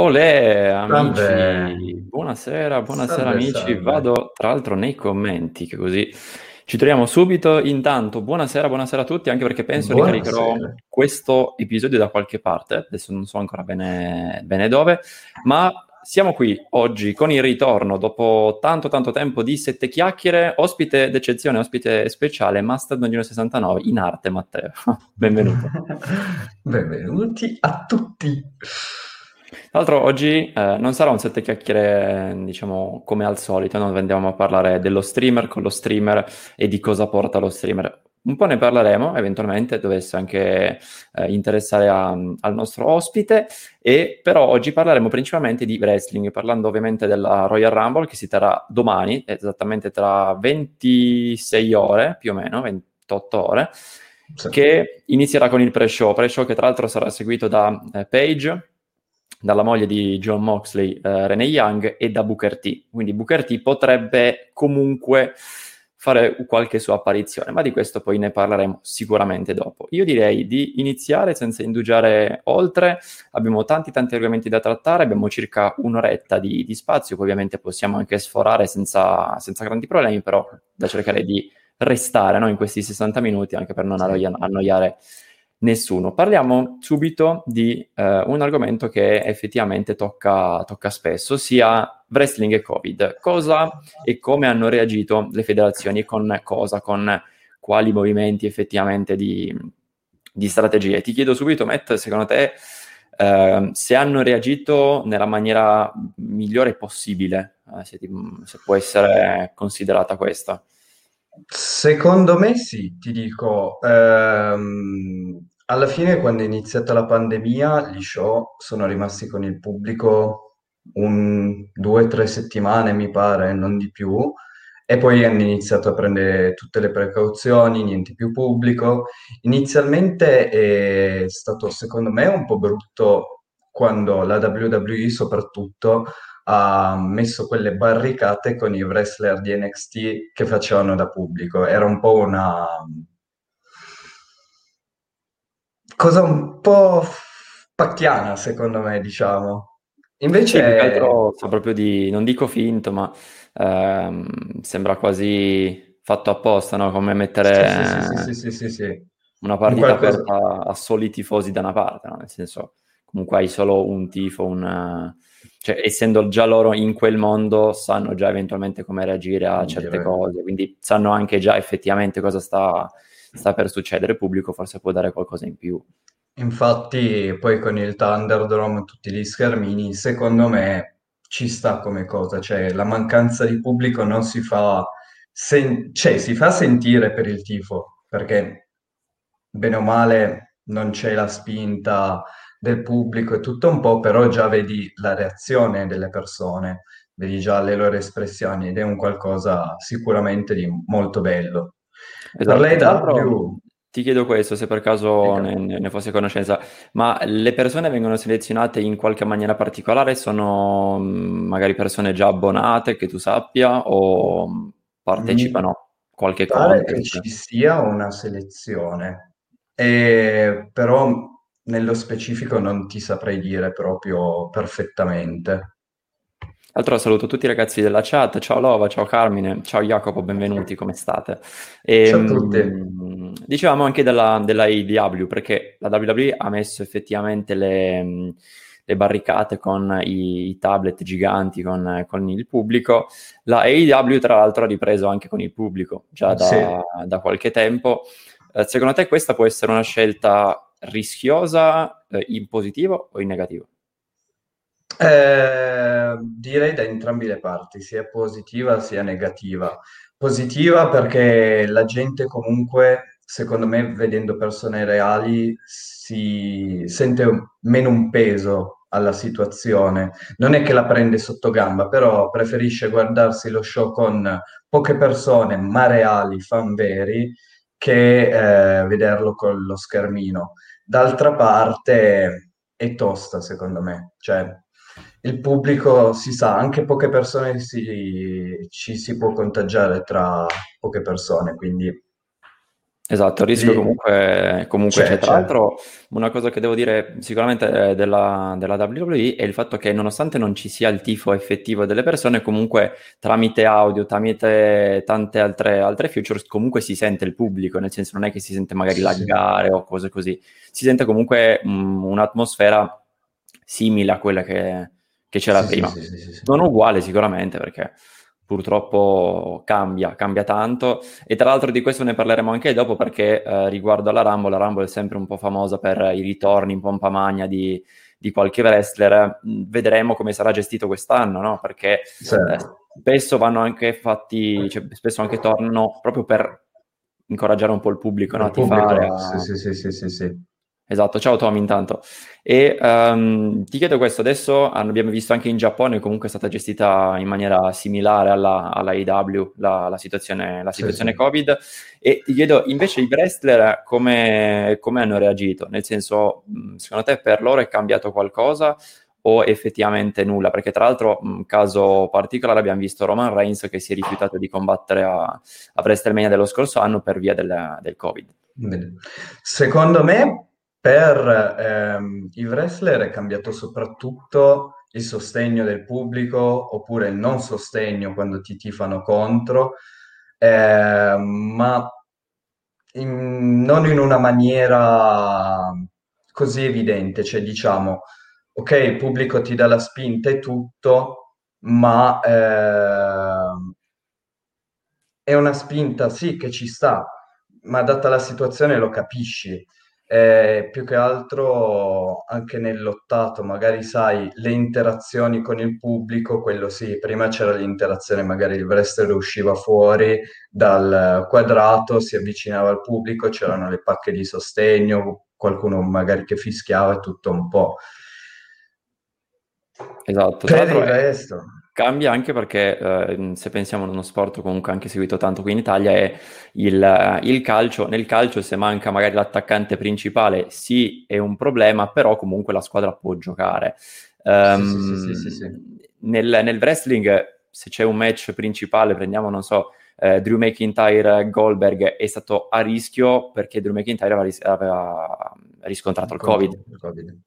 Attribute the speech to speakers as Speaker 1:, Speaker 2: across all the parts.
Speaker 1: Olè, amici, Vabbè. buonasera, buonasera salve, amici. Salve. Vado tra l'altro nei commenti, che così ci troviamo subito. Intanto, buonasera, buonasera a tutti, anche perché penso buonasera. ricaricherò questo episodio da qualche parte, adesso non so ancora bene, bene dove, ma siamo qui oggi con il ritorno, dopo tanto tanto tempo di sette chiacchiere, ospite d'eccezione, ospite speciale, Mastodon 69 in arte, Matteo. Benvenuto.
Speaker 2: Benvenuti a tutti.
Speaker 1: Tra l'altro oggi eh, non sarà un sette chiacchiere, diciamo, come al solito, non andiamo a parlare dello streamer con lo streamer e di cosa porta lo streamer. Un po' ne parleremo, eventualmente dovesse anche eh, interessare a, al nostro ospite, e però oggi parleremo principalmente di wrestling, parlando ovviamente della Royal Rumble che si terrà domani, esattamente tra 26 ore, più o meno, 28 ore, sì. che inizierà con il pre-show, pre-show che tra l'altro sarà seguito da eh, Page, dalla moglie di John Moxley, eh, Renee Young, e da Booker T. Quindi Booker T potrebbe comunque fare qualche sua apparizione, ma di questo poi ne parleremo sicuramente dopo. Io direi di iniziare senza indugiare oltre, abbiamo tanti tanti argomenti da trattare, abbiamo circa un'oretta di, di spazio, poi ovviamente possiamo anche sforare senza, senza, grandi problemi, però da cercare di restare no, in questi 60 minuti anche per non annoiare nessuno. Parliamo subito di eh, un argomento che effettivamente tocca, tocca, spesso, sia wrestling e Covid. Cosa e come hanno reagito le federazioni, con cosa, con quali movimenti effettivamente di, di strategie. Ti chiedo subito, Matt, secondo te eh, se hanno reagito nella maniera migliore possibile, eh, se, ti, se può essere considerata questa.
Speaker 2: Secondo me sì, ti dico, ehm, alla fine quando è iniziata la pandemia gli show sono rimasti con il pubblico un, due, tre settimane, mi pare, non di più, e poi hanno iniziato a prendere tutte le precauzioni, niente più pubblico. Inizialmente è stato, secondo me, un po' brutto quando la WWE soprattutto ha messo quelle barricate con i wrestler di NXT che facevano da pubblico. Era un po' una cosa un po' pacchiana, secondo me, diciamo.
Speaker 1: Invece... Sì, altro sa proprio di, non dico finto, ma ehm, sembra quasi fatto apposta, no? Come mettere
Speaker 2: sì, sì, sì, sì,
Speaker 1: una partita aperta a soli tifosi da una parte, no? Nel senso, comunque hai solo un tifo, un... Cioè, essendo già loro in quel mondo, sanno già eventualmente come reagire a certe cose, quindi sanno anche già effettivamente cosa sta, sta per succedere. Il pubblico forse può dare qualcosa in più.
Speaker 2: Infatti, poi con il Thunderdome, tutti gli schermini, secondo me ci sta come cosa, cioè la mancanza di pubblico non si fa, sen- cioè si fa sentire per il tifo, perché bene o male non c'è la spinta del pubblico e tutto un po', però già vedi la reazione delle persone, vedi già le loro espressioni ed è un qualcosa sicuramente di molto bello.
Speaker 1: Esatto. Per l'AW ti chiedo questo, se per caso ne, ne fossi a conoscenza, ma le persone vengono selezionate in qualche maniera particolare? Sono mm, magari persone già abbonate che tu sappia o partecipano mm, qualche
Speaker 2: cosa? che ci sia una selezione, e, però nello specifico non ti saprei dire proprio perfettamente.
Speaker 1: Altro saluto tutti i ragazzi della chat, ciao Lova, ciao Carmine, ciao Jacopo, benvenuti, come state?
Speaker 2: E, ciao a tutti. Mh,
Speaker 1: dicevamo anche della, della AEW, perché la WWE ha messo effettivamente le, le barricate con i, i tablet giganti, con, con, il pubblico. La AEW tra l'altro ha ripreso anche con il pubblico, già da, sì. da qualche tempo. Eh, secondo te questa può essere una scelta rischiosa eh, in positivo o in negativo?
Speaker 2: Eh, direi da entrambe le parti, sia positiva sia negativa. Positiva perché la gente comunque, secondo me, vedendo persone reali, si sente meno un peso alla situazione. Non è che la prende sotto gamba, però preferisce guardarsi lo show con poche persone, ma reali, fan veri, che eh, vederlo con lo schermino. D'altra parte è tosta, secondo me. Cioè, il pubblico si sa, anche poche persone si, ci si può contagiare tra poche persone, quindi
Speaker 1: Esatto, il rischio comunque, comunque c'è. c'è. Tra l'altro, una cosa che devo dire sicuramente eh, della, della, WWE è il fatto che nonostante non ci sia il tifo effettivo delle persone, comunque tramite audio, tramite tante altre, altre features, comunque si sente il pubblico, nel senso non è che si sente magari sì, laggare sì. o cose così, si sente comunque mh, un'atmosfera simile a quella che, che c'era sì, prima. Non uguale sicuramente perché purtroppo cambia, cambia tanto e tra l'altro di questo ne parleremo anche dopo perché eh, riguardo alla Rumble, la Rumble è sempre un po' famosa per i ritorni in pompa magna di, di qualche wrestler, vedremo come sarà gestito quest'anno, no? perché certo. eh, spesso vanno anche fatti, cioè, spesso anche tornano proprio per incoraggiare un po' il pubblico, no? a tifare. A...
Speaker 2: Sì, sì, sì, sì, sì.
Speaker 1: Esatto, ciao Tom intanto. E um, ti chiedo questo, adesso abbiamo visto anche in Giappone comunque è stata gestita in maniera similare alla, alla AEW la, la, situazione, la situazione sì, Covid e ti chiedo invece i wrestler come, come, hanno reagito, nel senso secondo te per loro è cambiato qualcosa o effettivamente nulla? Perché tra l'altro, un caso particolare, abbiamo visto Roman Reigns che si è rifiutato di combattere a, a WrestleMania dello scorso anno per via del, del Covid.
Speaker 2: Secondo me per ehm, i wrestler è cambiato soprattutto il sostegno del pubblico oppure il non sostegno quando ti tifano contro, eh, ma in, non in una maniera così evidente, cioè diciamo, ok, il pubblico ti dà la spinta e tutto, ma eh, è una spinta, sì, che ci sta, ma data la situazione lo capisci. Eh, più che altro anche nell'ottato, magari sai, le interazioni con il pubblico, quello sì, prima c'era l'interazione, magari il wrestler usciva fuori dal quadrato, si avvicinava al pubblico, c'erano le pacche di sostegno, qualcuno magari che fischiava e tutto un po'.
Speaker 1: Esatto, per il resto Cambia anche perché eh, se pensiamo a uno sport comunque anche seguito tanto qui in Italia è il, il, calcio. Nel calcio se manca magari l'attaccante principale sì è un problema, però comunque la squadra può giocare. Um, sì, sì, sì, nel, nel, wrestling se c'è un match principale, prendiamo non so, eh, Drew McIntyre Goldberg è stato a rischio perché Drew McIntyre aveva, ris- aveva riscontrato il COVID. il COVID.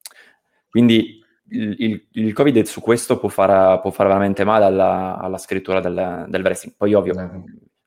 Speaker 1: Quindi il, il, Covid su questo può fare, può fare veramente male alla, alla scrittura del, del, wrestling. Poi, ovvio, mm.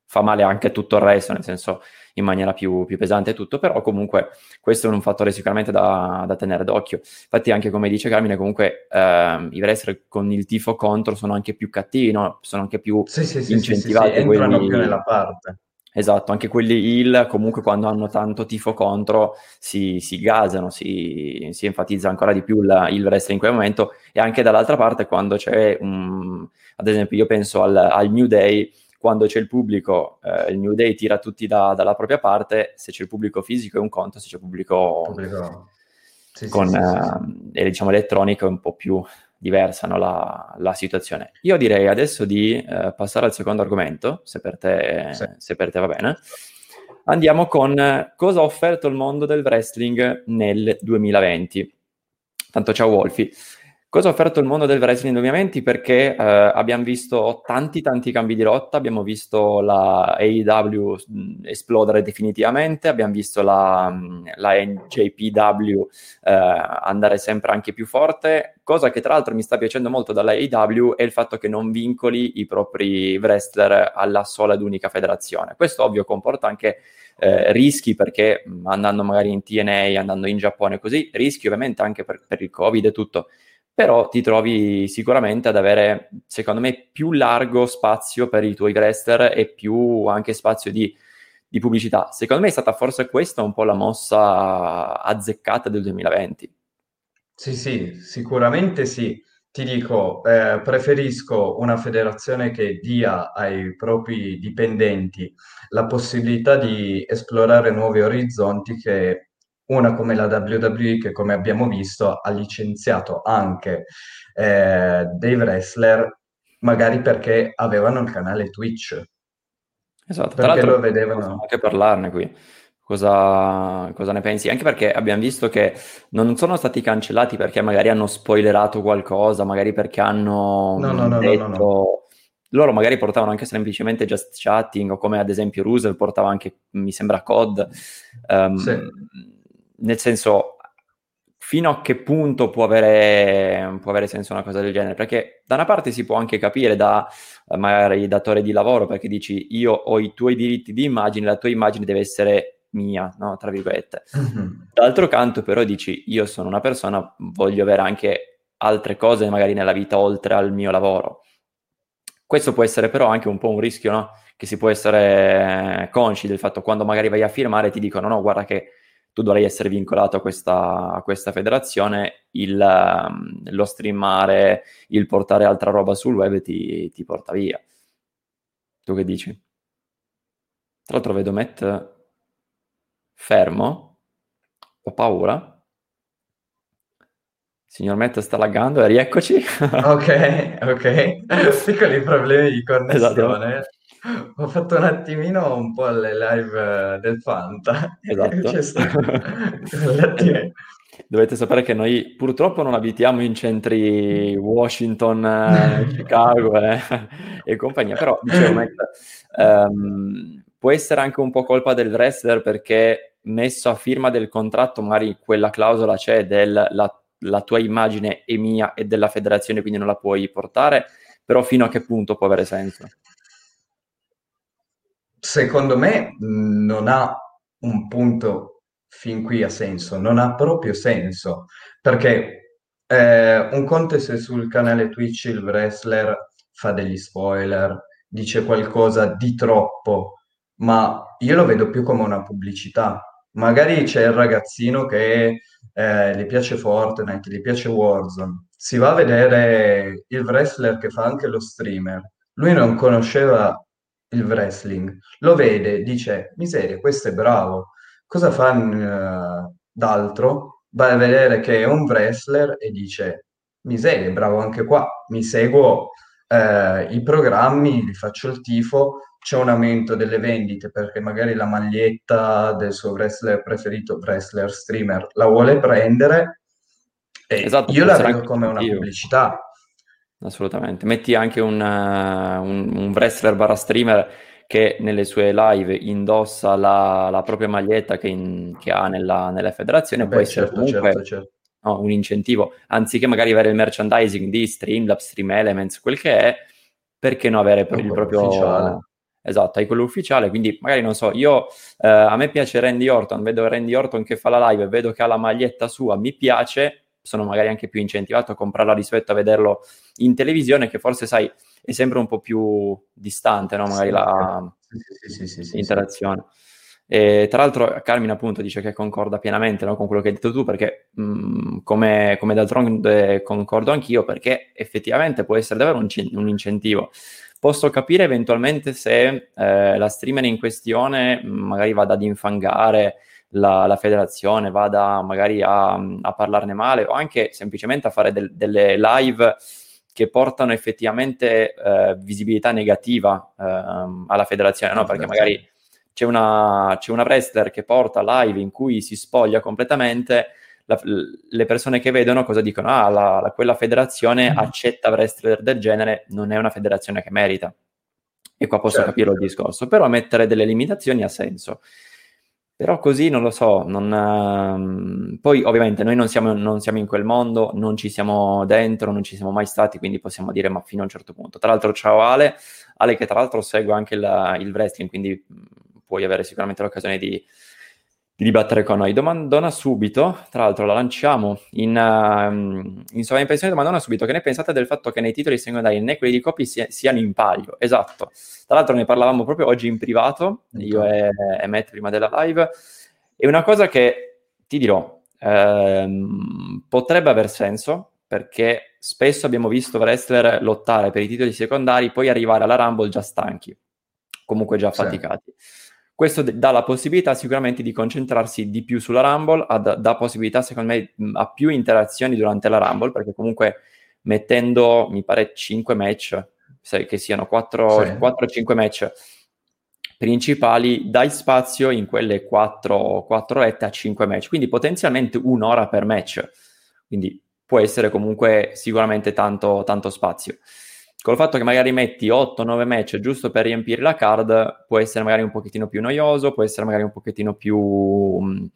Speaker 1: fa male anche tutto il resto, nel senso in maniera più, più, pesante e tutto, però comunque questo è un fattore sicuramente da, da tenere d'occhio. Infatti, anche come dice Carmine, comunque eh, i wrestler con il tifo contro sono anche più cattivi, no? sono anche più sì, sì, sì, incentivati. Sì,
Speaker 2: entrano quelli... più nella parte.
Speaker 1: Esatto, anche quelli il comunque quando hanno tanto tifo contro si, si gasano, si, si, enfatizza ancora di più la, il wrestling in quel momento e anche dall'altra parte quando c'è un, ad esempio io penso al, al New Day, quando c'è il pubblico, eh, il New Day tira tutti da, dalla propria parte, se c'è il pubblico fisico è un conto, se c'è il pubblico, pubblico. Sì, con sì, sì, eh, diciamo elettronico è un po' più diversa no, la, la, situazione. Io direi adesso di eh, passare al secondo argomento, se per, te, sì. se per te va bene. Andiamo con cosa ha offerto il mondo del wrestling nel 2020. Tanto ciao Wolfi. Cosa ha offerto il mondo del wrestling ovviamente? Perché eh, abbiamo visto tanti tanti cambi di rotta, abbiamo visto la AEW esplodere definitivamente, abbiamo visto la, la NJPW eh, andare sempre anche più forte, cosa che tra l'altro mi sta piacendo molto dalla AEW è il fatto che non vincoli i propri wrestler alla sola ed unica federazione. Questo ovvio comporta anche eh, rischi perché andando magari in TNA, andando in Giappone così, rischi ovviamente anche per, per il Covid e tutto però ti trovi sicuramente ad avere, secondo me, più largo spazio per i tuoi wrestler e più anche spazio di pubblicità. Secondo me è stata forse questa un po' la mossa azzeccata del 2020.
Speaker 2: Sì, sì, sicuramente sì. Ti dico, eh, preferisco una federazione che dia ai propri dipendenti la possibilità di esplorare nuovi orizzonti che una come la WWE che come abbiamo visto ha licenziato anche eh, dei wrestler magari perché avevano il canale Twitch.
Speaker 1: Esatto, perché lo vedevano. anche parlarne qui. Cosa, cosa, ne pensi? Anche perché abbiamo visto che non sono stati cancellati perché magari hanno spoilerato qualcosa, magari perché hanno
Speaker 2: no, no, no, detto...
Speaker 1: loro magari portavano anche semplicemente just chatting o come ad esempio Roosevelt portava anche, mi sembra, COD. Um, sì. Nel senso, fino a che punto può avere, può avere, senso una cosa del genere? Perché da una parte si può anche capire da magari datore di lavoro, perché dici io ho i tuoi diritti di immagine, la tua immagine deve essere mia, no? tra virgolette. Mm-hmm. D'altro canto però dici io sono una persona, voglio avere anche altre cose magari nella vita oltre al mio lavoro. Questo può essere però anche un po' un rischio, no? Che si può essere consci del fatto quando magari vai a firmare ti dicono no, guarda che tu dovrai essere vincolato a questa, a questa federazione, il, um, lo streamare, il portare altra roba sul web ti, ti porta via. Tu che dici? Tra l'altro vedo Matt fermo, ho paura. Signor Matt sta laggando e rieccoci.
Speaker 2: ok, ok. Piccoli problemi di connessione. Esatto. Ho fatto un attimino un po' alle live del Fanta.
Speaker 1: Esatto. Dovete sapere che noi purtroppo non abitiamo in centri Washington, eh, Chicago eh, e compagnia, però dicevo, Matt, um, può essere anche un po' colpa del wrestler perché messo a firma del contratto magari quella clausola c'è del la, tua immagine è mia e della federazione quindi non la puoi portare, però fino a che punto può avere senso?
Speaker 2: Secondo me non ha un punto fin qui a senso, non ha proprio senso, perché eh, un conto se sul canale Twitch il wrestler fa degli spoiler, dice qualcosa di troppo, ma io lo vedo più come una pubblicità. Magari c'è il ragazzino che eh, gli piace Fortnite, gli piace Warzone, si va a vedere il wrestler che fa anche lo streamer. Lui non conosceva il wrestling, lo vede, dice, miseria, questo è bravo. Cosa fa uh, d'altro? Va a vedere che è un wrestler e dice, miseria, bravo anche qua, mi seguo uh, i programmi, gli faccio il tifo, c'è un aumento delle vendite perché magari la maglietta del suo wrestler preferito, wrestler, streamer, la vuole prendere e esatto, io la vedo come una pubblicità.
Speaker 1: Assolutamente. Metti anche un, uh, un, un wrestler barra streamer che nelle sue live indossa la, la propria maglietta che, in, che ha nella, nella federazione, Beh, può essere certo, comunque certo, certo. No, un incentivo, anziché magari avere il merchandising di Streamlabs, Stream Elements, quel che è, perché non avere per il proprio... Ufficiale. Esatto, hai quello ufficiale, quindi magari non so, io eh, a me piace Randy Orton, vedo Randy Orton che fa la live, vedo che ha la maglietta sua, mi piace, sono magari anche più incentivato a comprarla rispetto a vederlo in televisione, che forse sai è sempre un po' più distante, no? magari sì, la sì, sì, interazione. E, tra l'altro Carmine appunto dice che concorda pienamente no, con quello che hai detto tu, perché mh, mm, come, come d'altronde concordo anch'io, perché effettivamente può essere davvero un, un incentivo. Posso capire eventualmente se eh, la streamer in questione magari vada ad infangare la, la federazione, vada magari a, a, parlarne male o anche semplicemente a fare del, delle live che portano effettivamente eh, visibilità negativa eh, alla federazione, no? Perché magari c'è una, c'è una wrestler che porta live in cui si spoglia completamente, la, le persone che vedono cosa dicono? Ah, la, la, quella federazione mm. accetta wrestler del genere, non è una federazione che merita. E qua posso certo. capire il discorso, però mettere delle limitazioni ha senso. Però così non lo so, non, uh, poi ovviamente noi non siamo, non siamo, in quel mondo, non ci siamo dentro, non ci siamo mai stati, quindi possiamo dire ma fino a un certo punto. Tra l'altro ciao Ale, Ale che tra l'altro segue anche il, il wrestling, quindi puoi avere sicuramente l'occasione di, di dibattere con noi. Domandona subito, tra l'altro la lanciamo in, uh, in sovraimpressione, domandona subito, che ne pensate del fatto che nei titoli secondari né quelli di copy sia, siano in palio? Esatto. Tra l'altro ne parlavamo proprio oggi in privato, io e, e Matt prima della live, è una cosa che ti dirò, ehm, potrebbe aver senso, perché spesso abbiamo visto wrestler lottare per i titoli secondari, poi arrivare alla Rumble già stanchi, comunque già affaticati. Sì questo dà la possibilità sicuramente di concentrarsi di più sulla Rumble, dà, dà possibilità secondo me a più interazioni durante la Rumble, perché comunque mettendo, mi pare, 5 match, che siano 4 sì. 5 match principali, dai spazio in quelle 4, 4 rette a 5 match, quindi potenzialmente un'ora per match, quindi può essere comunque sicuramente tanto, tanto spazio. Col fatto che magari metti 8-9 match giusto per riempire la card, può essere magari un pochettino più noioso, può essere magari un pochettino più, mh,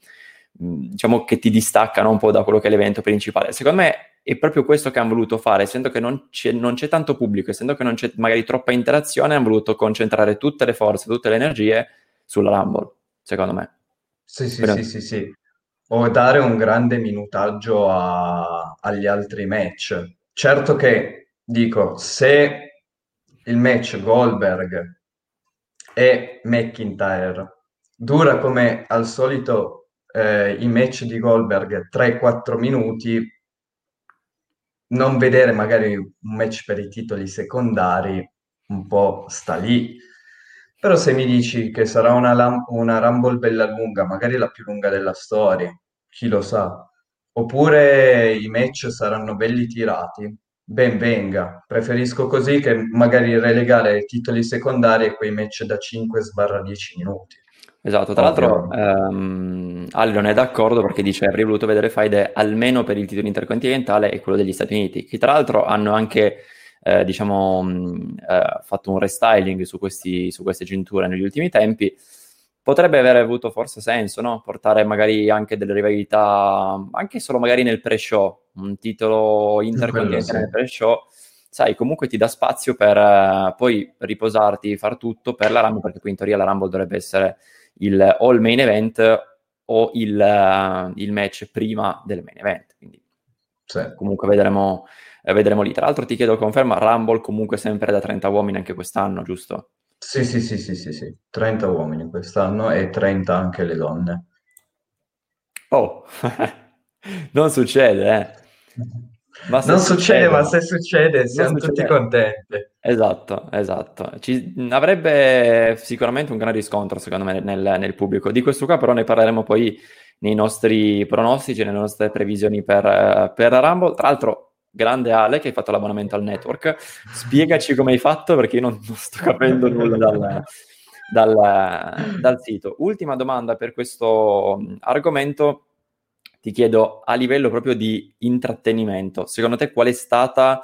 Speaker 1: diciamo, che ti distaccano un po' da quello che è l'evento principale. Secondo me è proprio questo che hanno voluto fare, essendo che non c'è, non c'è tanto pubblico, essendo che non c'è magari troppa interazione, hanno voluto concentrare tutte le forze, tutte le energie sulla Rumble, secondo me.
Speaker 2: Sì, sì, Però... sì, sì, sì. O dare un grande minutaggio a, agli altri match. Certo che dico, se il match Goldberg e McIntyre dura come al solito eh, i match di Goldberg 3-4 minuti, non vedere magari un match per i titoli secondari un po' sta lì. Però se mi dici che sarà una, una Rumble bella lunga, magari la più lunga della storia, chi lo sa. Oppure i match saranno belli tirati, ben venga. Preferisco così che magari relegare i titoli secondari e quei match da 5-10 minuti.
Speaker 1: Esatto, tra l'altro ehm, Allion è d'accordo perché dice avrei voluto vedere faide almeno per il titolo intercontinentale e quello degli Stati Uniti, che tra l'altro hanno anche eh, diciamo, mh, eh, fatto un restyling su, questi, su queste cinture negli ultimi tempi potrebbe aver avuto forse senso, no? Portare magari anche delle rivalità, anche solo magari nel pre-show, un titolo intercontinentale nel pre-show, sai, comunque ti dà spazio per uh, poi riposarti, far tutto per la Rumble, perché qui in teoria la Rumble dovrebbe essere il all main event o il, uh, il match prima del main event, quindi sì. comunque vedremo, eh, vedremo lì. Tra l'altro ti chiedo conferma, Rumble comunque sempre da 30 uomini anche quest'anno, giusto?
Speaker 2: Sì, sì, sì, sì, sì, sì, 30 uomini quest'anno e 30 anche le donne.
Speaker 1: Oh, non succede, eh.
Speaker 2: Ma non succede, succede, ma se succede siamo succede. tutti contenti.
Speaker 1: Esatto, esatto. Ci, avrebbe sicuramente un gran riscontro, secondo me, nel, nel, pubblico. Di questo qua però ne parleremo poi nei nostri pronostici, nelle nostre previsioni per, per Rumble. Tra l'altro, grande Ale che hai fatto l'abbonamento al network, spiegaci come hai fatto perché io non, non sto capendo nulla dal, dal, dal, sito. Ultima domanda per questo argomento, ti chiedo a livello proprio di intrattenimento, secondo te qual è stata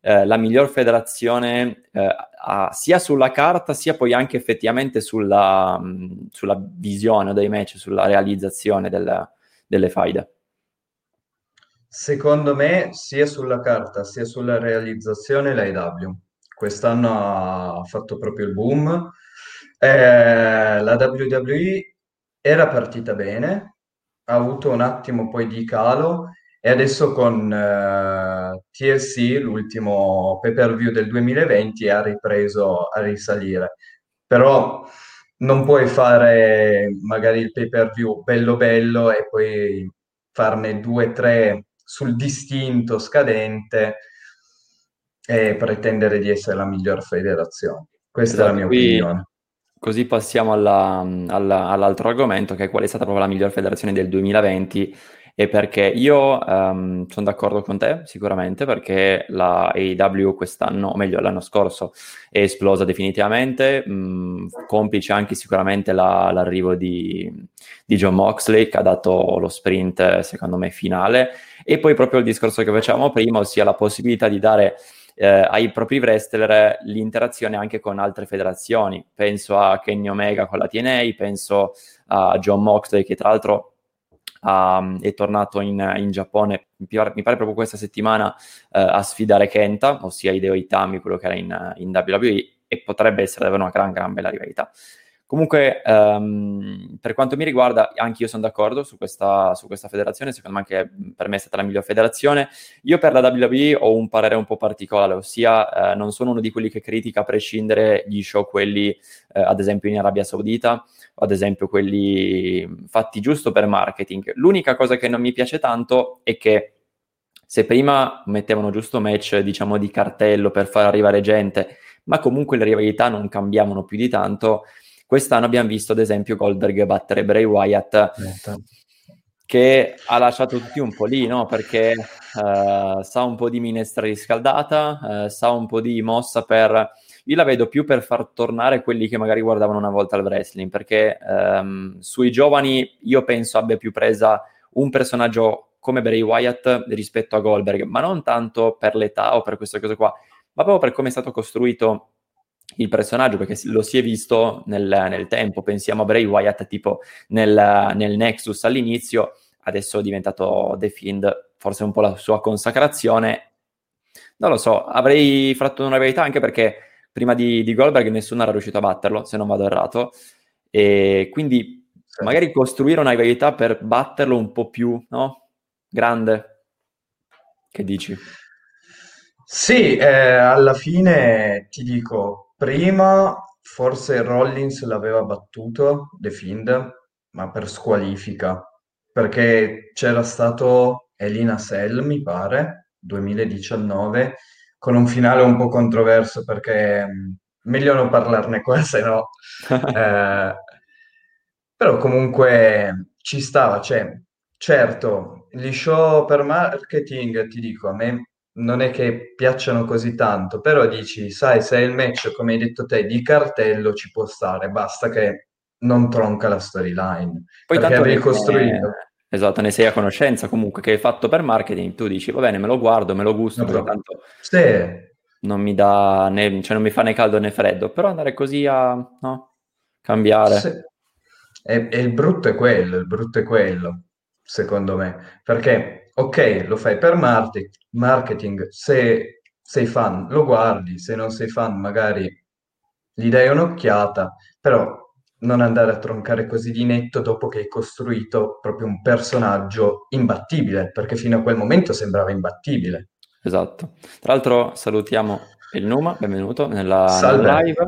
Speaker 1: eh, la miglior federazione eh, a, sia sulla carta sia poi anche effettivamente sulla, mh, sulla visione dei match, sulla realizzazione del, delle faide?
Speaker 2: Secondo me, sia sulla carta sia sulla realizzazione, l'AEW. Quest'anno ha fatto proprio il boom. Eh, la WWE era partita bene, ha avuto un attimo poi di calo e adesso con eh, TLC, l'ultimo pay per view del 2020, ha ripreso a risalire. Però non puoi fare magari il pay per view bello bello e poi farne due o tre sul distinto scadente e pretendere di essere la miglior federazione. Questa esatto, è la esatto, mia qui, opinione.
Speaker 1: Così passiamo alla, alla, all'altro argomento, che è qual è stata proprio la miglior federazione del 2020 e perché io um, sono d'accordo con te sicuramente perché la AEW quest'anno, o meglio l'anno scorso, è esplosa definitivamente, mh, mm, complice anche sicuramente la, l'arrivo di, di, John Moxley che ha dato lo sprint secondo me finale e poi proprio il discorso che facevamo prima, ossia la possibilità di dare eh, ai propri wrestler l'interazione anche con altre federazioni. Penso a Kenny Omega con la TNA, penso a John Moxley che tra l'altro um, è tornato in, in Giappone, mi pare, proprio questa settimana, uh, a sfidare Kenta, ossia Hideo Itami, quello che era in, in WWE, e potrebbe essere davvero una gran, gran bella rivalità. Comunque, um, per quanto mi riguarda, anche io sono d'accordo su questa, su questa, federazione, secondo me anche per me è stata la miglior federazione. Io per la WWE ho un parere un po' particolare, ossia eh, non sono uno di quelli che critica a prescindere gli show, quelli eh, ad esempio in Arabia Saudita, ad esempio quelli fatti giusto per marketing. L'unica cosa che non mi piace tanto è che se prima mettevano giusto match, diciamo, di cartello per far arrivare gente, ma comunque le rivalità non cambiavano più di tanto, Quest'anno abbiamo visto, ad esempio, Goldberg battere Bray Wyatt, certo. che ha lasciato tutti un po' lì, no? Perché uh, sa un po' di minestra riscaldata, uh, sa un po' di mossa per... Io la vedo più per far tornare quelli che magari guardavano una volta al wrestling, perché um, sui giovani io penso abbia più presa un personaggio come Bray Wyatt rispetto a Goldberg, ma non tanto per l'età o per queste cose qua, ma proprio per come è stato costruito il personaggio, perché lo si è visto nel, nel tempo. Pensiamo a Bray Wyatt tipo nel, nel, Nexus all'inizio, adesso è diventato The Fiend, forse un po' la sua consacrazione. Non lo so, avrei fatto una verità anche perché prima di, di Goldberg nessuno era riuscito a batterlo, se non vado errato, e quindi sì. magari costruire una rivalità per batterlo un po' più, no? Grande. Che dici?
Speaker 2: Sì, eh, alla fine ti dico, Prima forse Rollins l'aveva battuto, The Fiend, ma per squalifica, perché c'era stato Elina Sell, mi pare, 2019, con un finale un po' controverso perché mm, meglio non parlarne qua, se no... eh, però comunque ci stava, cioè, certo, gli show per marketing, ti dico, a me non è che piacciono così tanto, però dici, sai, se è il match, come hai detto te, di cartello ci può stare, basta che non tronca la storyline.
Speaker 1: Poi perché avevi costruito. Esatto, ne sei a conoscenza comunque che è fatto per marketing, tu dici va bene, me lo guardo, me lo gusto, no, tanto sì. non mi dà né, cioè non mi fa né caldo né freddo, però andare così a no, cambiare. Sì.
Speaker 2: E, e il brutto è quello, il brutto è quello, secondo me, perché ok, lo fai per marketing, se sei fan lo guardi, se non sei fan magari gli dai un'occhiata, però non andare a troncare così di netto dopo che hai costruito proprio un personaggio imbattibile, perché fino a quel momento sembrava imbattibile.
Speaker 1: Esatto. Tra l'altro salutiamo il Numa, benvenuto nella, nella live.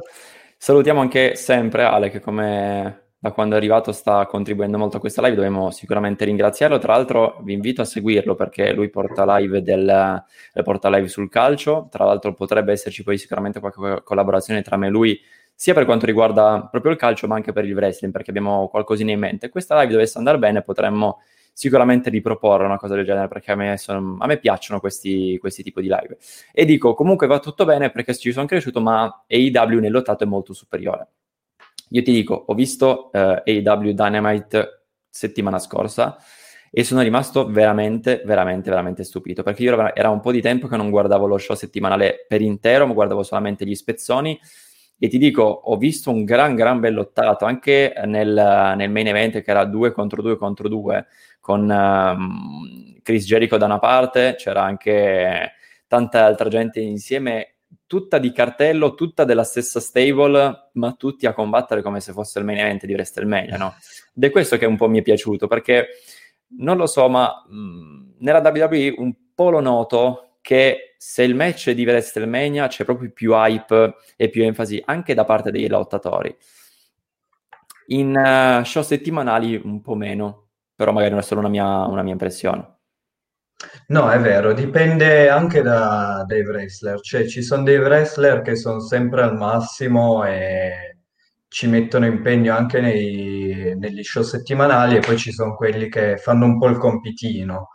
Speaker 1: Salutiamo anche sempre Ale che come da quando è arrivato sta contribuendo molto a questa live, dobbiamo sicuramente ringraziarlo. Tra l'altro vi invito a seguirlo perché lui porta live, del, porta live sul calcio, tra l'altro potrebbe esserci poi sicuramente qualche collaborazione tra me e lui, sia per quanto riguarda proprio il calcio ma anche per il wrestling perché abbiamo qualcosina in mente. Questa live dovesse andare bene potremmo sicuramente riproporre una cosa del genere perché a me, sono, a me piacciono questi, questi tipi di live. E dico, comunque va tutto bene perché ci sono cresciuto ma AEW nell'ottato è molto superiore. Io ti dico, ho visto eh, AW Dynamite settimana scorsa e sono rimasto veramente, veramente, veramente stupito perché io era un po' di tempo che non guardavo lo show settimanale per intero, ma guardavo solamente gli spezzoni e ti dico, ho visto un gran, gran bellottato anche nel, nel main event che era 2 contro 2 contro 2 con um, Chris Jericho da una parte, c'era anche tanta altra gente insieme tutta di cartello, tutta della stessa stable, ma tutti a combattere come se fosse il main event di WrestleMania, no? Ed è questo che un po' mi è piaciuto, perché non lo so, ma mh, nella WWE un po' lo noto che se il match è di WrestleMania c'è proprio più hype e più enfasi anche da parte dei lottatori. In uh, show settimanali un po' meno, però magari non è solo una mia, una mia impressione.
Speaker 2: No, è vero, dipende anche da, dai wrestler, cioè ci sono dei wrestler che sono sempre al massimo e ci mettono impegno anche nei- negli show settimanali e poi ci sono quelli che fanno un po' il compitino,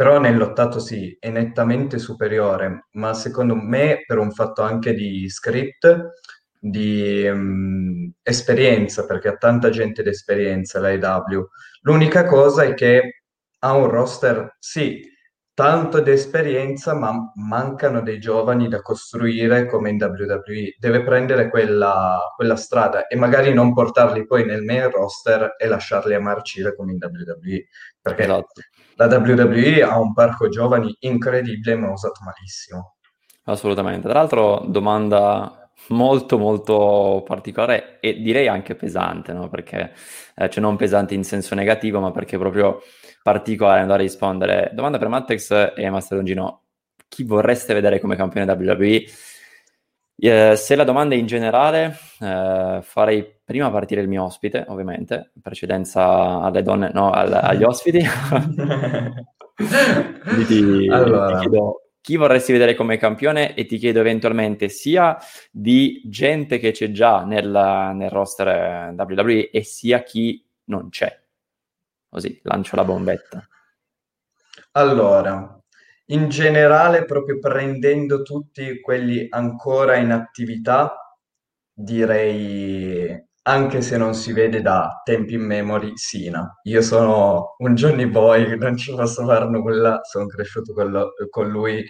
Speaker 2: però nell'ottato sì, è nettamente superiore, ma secondo me per un fatto anche di script, di mm, esperienza, perché ha tanta gente d'esperienza l'AEW. L'unica cosa è che ha un roster, sì, tanto di esperienza, ma mancano dei giovani da costruire come in WWE. Deve prendere quella, quella strada e magari non portarli poi nel main roster e lasciarli a marcire come in WWE. Perché esatto. La WWE ha un parco giovani incredibile, ma usato malissimo.
Speaker 1: Assolutamente. Tra l'altro, domanda molto molto particolare e direi anche pesante, no? Perché, eh, cioè non pesante in senso negativo, ma perché proprio particolare andare a rispondere. Domanda per Mattex e Master Longino. Chi vorreste vedere come campione WWE? Eh, se la domanda è in generale, eh, farei prima partire il mio ospite, ovviamente, in precedenza alle donne, no, al, agli ospiti. ti, allora. ti chiedo chi vorresti vedere come campione e ti chiedo eventualmente sia di gente che c'è già nel, nel roster WWE e sia chi non c'è. Così lancio la bombetta.
Speaker 2: Allora, in generale, proprio prendendo tutti quelli ancora in attività, direi, anche se non si vede da tempi in memory, Sina. Io sono un Johnny Boy, non ci posso fare nulla, sono cresciuto con, lo, con lui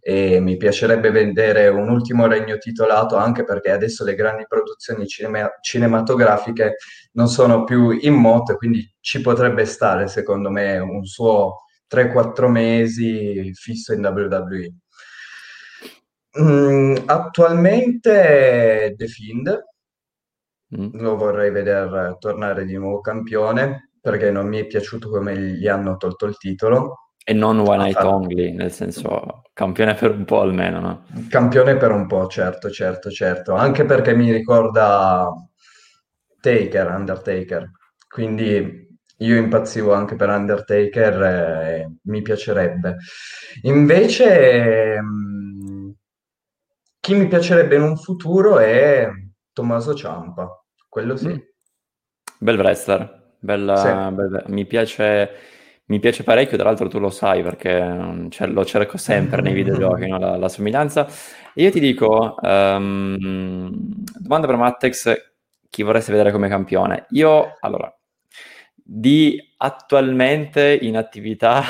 Speaker 2: e mi piacerebbe vedere un ultimo regno titolato anche perché adesso le grandi produzioni cinema- cinematografiche non sono più in moto, quindi ci potrebbe stare secondo me un suo 3-4 mesi fisso in WWE. Mm, attualmente The Fiend mm. lo vorrei vedere tornare di nuovo campione perché non mi è piaciuto come gli hanno tolto il titolo.
Speaker 1: E non One Night fatto... Only, nel senso campione per un po' almeno, no?
Speaker 2: Campione per un po', certo, certo, certo. Anche perché mi ricorda Taker, Undertaker. Quindi io impazzivo anche per Undertaker e mi piacerebbe. Invece, mm, chi mi piacerebbe in un futuro è Tommaso Ciampa, quello sì. Mm.
Speaker 1: Bel wrestler, bella, sì. bel, mi piace mi piace parecchio, tra l'altro tu lo sai perché mm, cioè, lo cerco sempre nei videogiochi, no? la, la, somiglianza. E io ti dico, um, domanda per Mattex, chi vorresti vedere come campione? Io, allora, di attualmente in attività,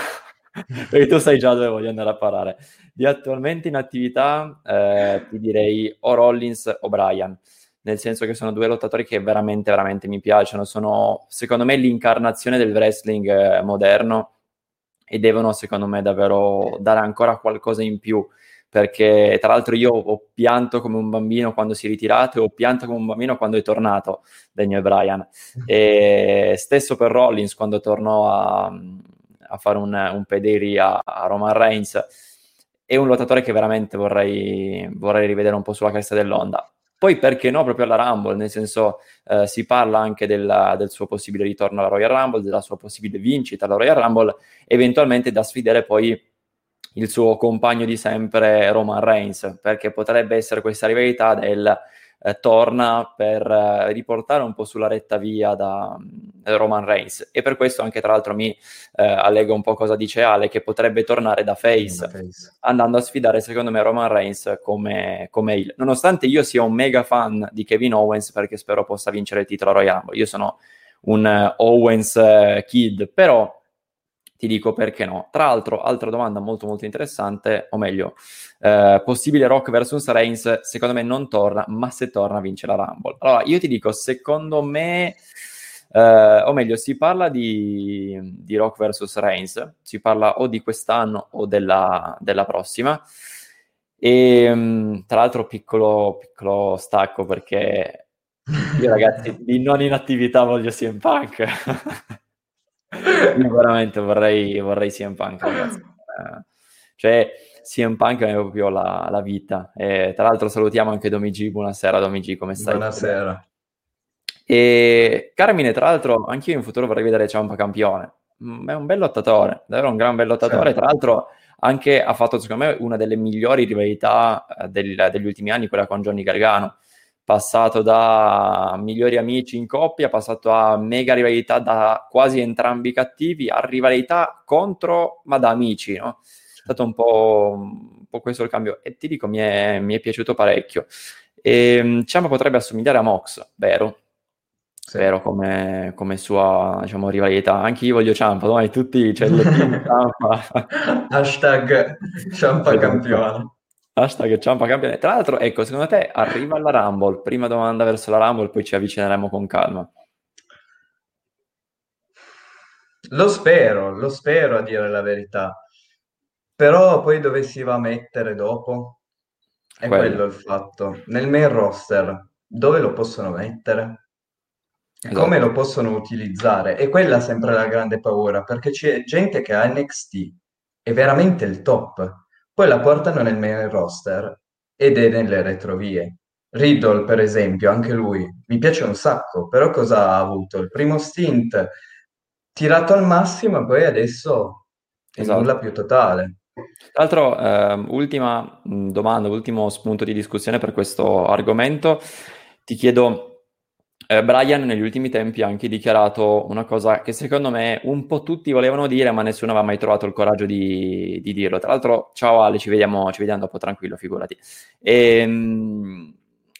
Speaker 1: perché tu sai già dove voglio andare a parare, di attualmente in attività eh, ti direi o Rollins o Brian nel senso che sono due lottatori che veramente, veramente mi piacciono. Sono, secondo me, l'incarnazione del wrestling eh, moderno e devono, secondo me, davvero dare ancora qualcosa in più. Perché, tra l'altro, io ho pianto come un bambino quando si è ritirato e ho pianto come un bambino quando è tornato Daniel Bryan. E stesso per Rollins quando tornò a, a fare un, un pederi a, a Roman Reigns. È un lottatore che veramente vorrei, vorrei rivedere un po' sulla cresta dell'onda poi perché no proprio alla Rumble, nel senso eh, si parla anche della, del suo possibile ritorno alla Royal Rumble, della sua possibile vincita alla Royal Rumble, eventualmente da sfidare poi il suo compagno di sempre Roman Reigns, perché potrebbe essere questa rivalità del eh, torna per eh, riportare un po' sulla retta via da eh, Roman Reigns e per questo anche tra l'altro mi eh, allego un po' cosa dice Ale che potrebbe tornare da face, face. andando a sfidare secondo me Roman Reigns come, come heel nonostante io sia un mega fan di Kevin Owens perché spero possa vincere il titolo Royal Rumble io sono un uh, Owens uh, kid però ti dico perché no. Tra l'altro, altra domanda molto molto interessante, o meglio, eh, possibile Rock vs Reigns, secondo me non torna, ma se torna vince la Rumble. Allora, io ti dico, secondo me, eh, o meglio, si parla di, di, Rock vs Reigns, si parla o di quest'anno o della, della prossima. E mm, tra l'altro, piccolo, piccolo stacco perché io ragazzi di non in attività voglio CM Punk. Io veramente vorrei, vorrei CM Punk, ragazzi. Eh, cioè, CM Punk è proprio la, la vita. E, tra l'altro salutiamo anche Domigi. Buonasera Domigi, come stai?
Speaker 2: Buonasera.
Speaker 1: E Carmine, tra l'altro, anch'io in futuro vorrei vedere Ciampa campione. Mm, è un bel lottatore, davvero un gran bel lottatore. Certo. Tra l'altro, anche ha fatto, secondo me, una delle migliori rivalità eh, del, degli ultimi anni, quella con Johnny Gargano passato da migliori amici in coppia, passato a mega rivalità da quasi entrambi cattivi, a rivalità contro, ma da amici, no? È stato un po', un po questo il cambio e ti dico, mi è, mi è piaciuto parecchio. E, ehm, Ciampa potrebbe assomigliare a Mox, vero? Sì. Vero, come, come, sua diciamo, rivalità. Anche io voglio Ciampa, no? E tutti, cioè, le
Speaker 2: Ciampa. Hashtag Ciampa campione.
Speaker 1: Hashtag Ciampa campione. Tra l'altro, ecco, secondo te arriva alla Rumble? Prima domanda verso la Rumble, poi ci avvicineremo con calma.
Speaker 2: Lo spero, lo spero a dire la verità. Però poi dove si va a mettere dopo? È quello, quello il fatto. Nel main roster, dove lo possono mettere? Esatto. Come lo possono utilizzare? E quella è sempre la grande paura, perché c'è gente che ha NXT, è veramente il top poi la portano nel main roster ed è nelle retrovie. Riddle, per esempio, anche lui mi piace un sacco, però cosa ha avuto? Il primo stint tirato al massimo e poi adesso è esatto. nulla più totale.
Speaker 1: Tra l'altro, eh, ultima domanda, ultimo spunto di discussione per questo argomento. Ti chiedo eh, Brian negli ultimi tempi ha anche dichiarato una cosa che secondo me un po' tutti volevano dire, ma nessuno aveva mai trovato il coraggio di, di dirlo. Tra l'altro, ciao Ale, ci vediamo, ci vediamo dopo, tranquillo, figurati. Ehm,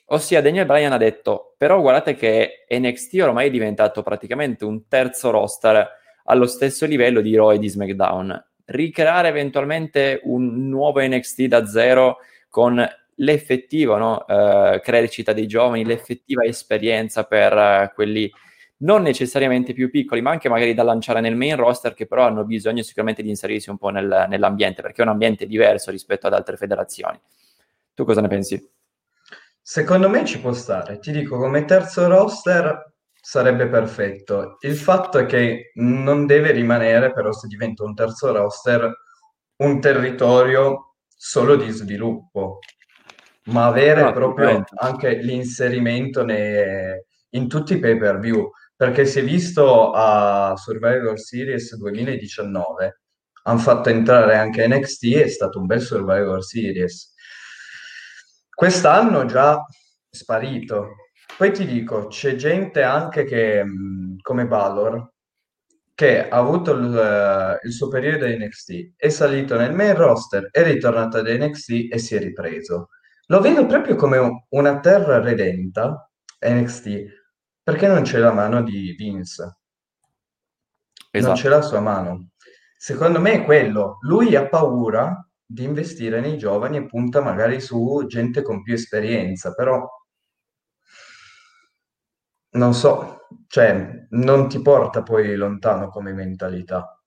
Speaker 1: ossia, Daniel Bryan ha detto, però guardate che NXT ormai è diventato praticamente un terzo roster allo stesso livello di Raw e di SmackDown. ricreare eventualmente un nuovo NXT da zero con l'effettiva no? eh, crescita dei giovani, l'effettiva esperienza per eh, quelli non necessariamente più piccoli, ma anche magari da lanciare nel main roster, che però hanno bisogno sicuramente di inserirsi un po' nel, nell'ambiente, perché è un ambiente diverso rispetto ad altre federazioni. Tu cosa ne pensi?
Speaker 2: Secondo me ci può stare, ti dico come terzo roster sarebbe perfetto. Il fatto è che non deve rimanere, però se diventa un terzo roster, un territorio solo di sviluppo, ma avere no, proprio anche l'inserimento nei, in tutti i pay per view perché si è visto a Survivor Series 2019, hanno fatto entrare anche NXT, è stato un bel Survivor Series. Quest'anno già sparito. Poi ti dico, c'è gente anche che, come Valor, che ha avuto il, il suo periodo di NXT, è salito nel main roster, è ritornato ad NXT e si è ripreso. Lo vedo proprio come una terra redenta, NXT, perché non c'è la mano di Vince. Esatto. Non c'è la sua mano. Secondo me è quello. Lui ha paura di investire nei giovani e punta magari su gente con più esperienza, però non so, cioè non ti porta poi lontano come mentalità.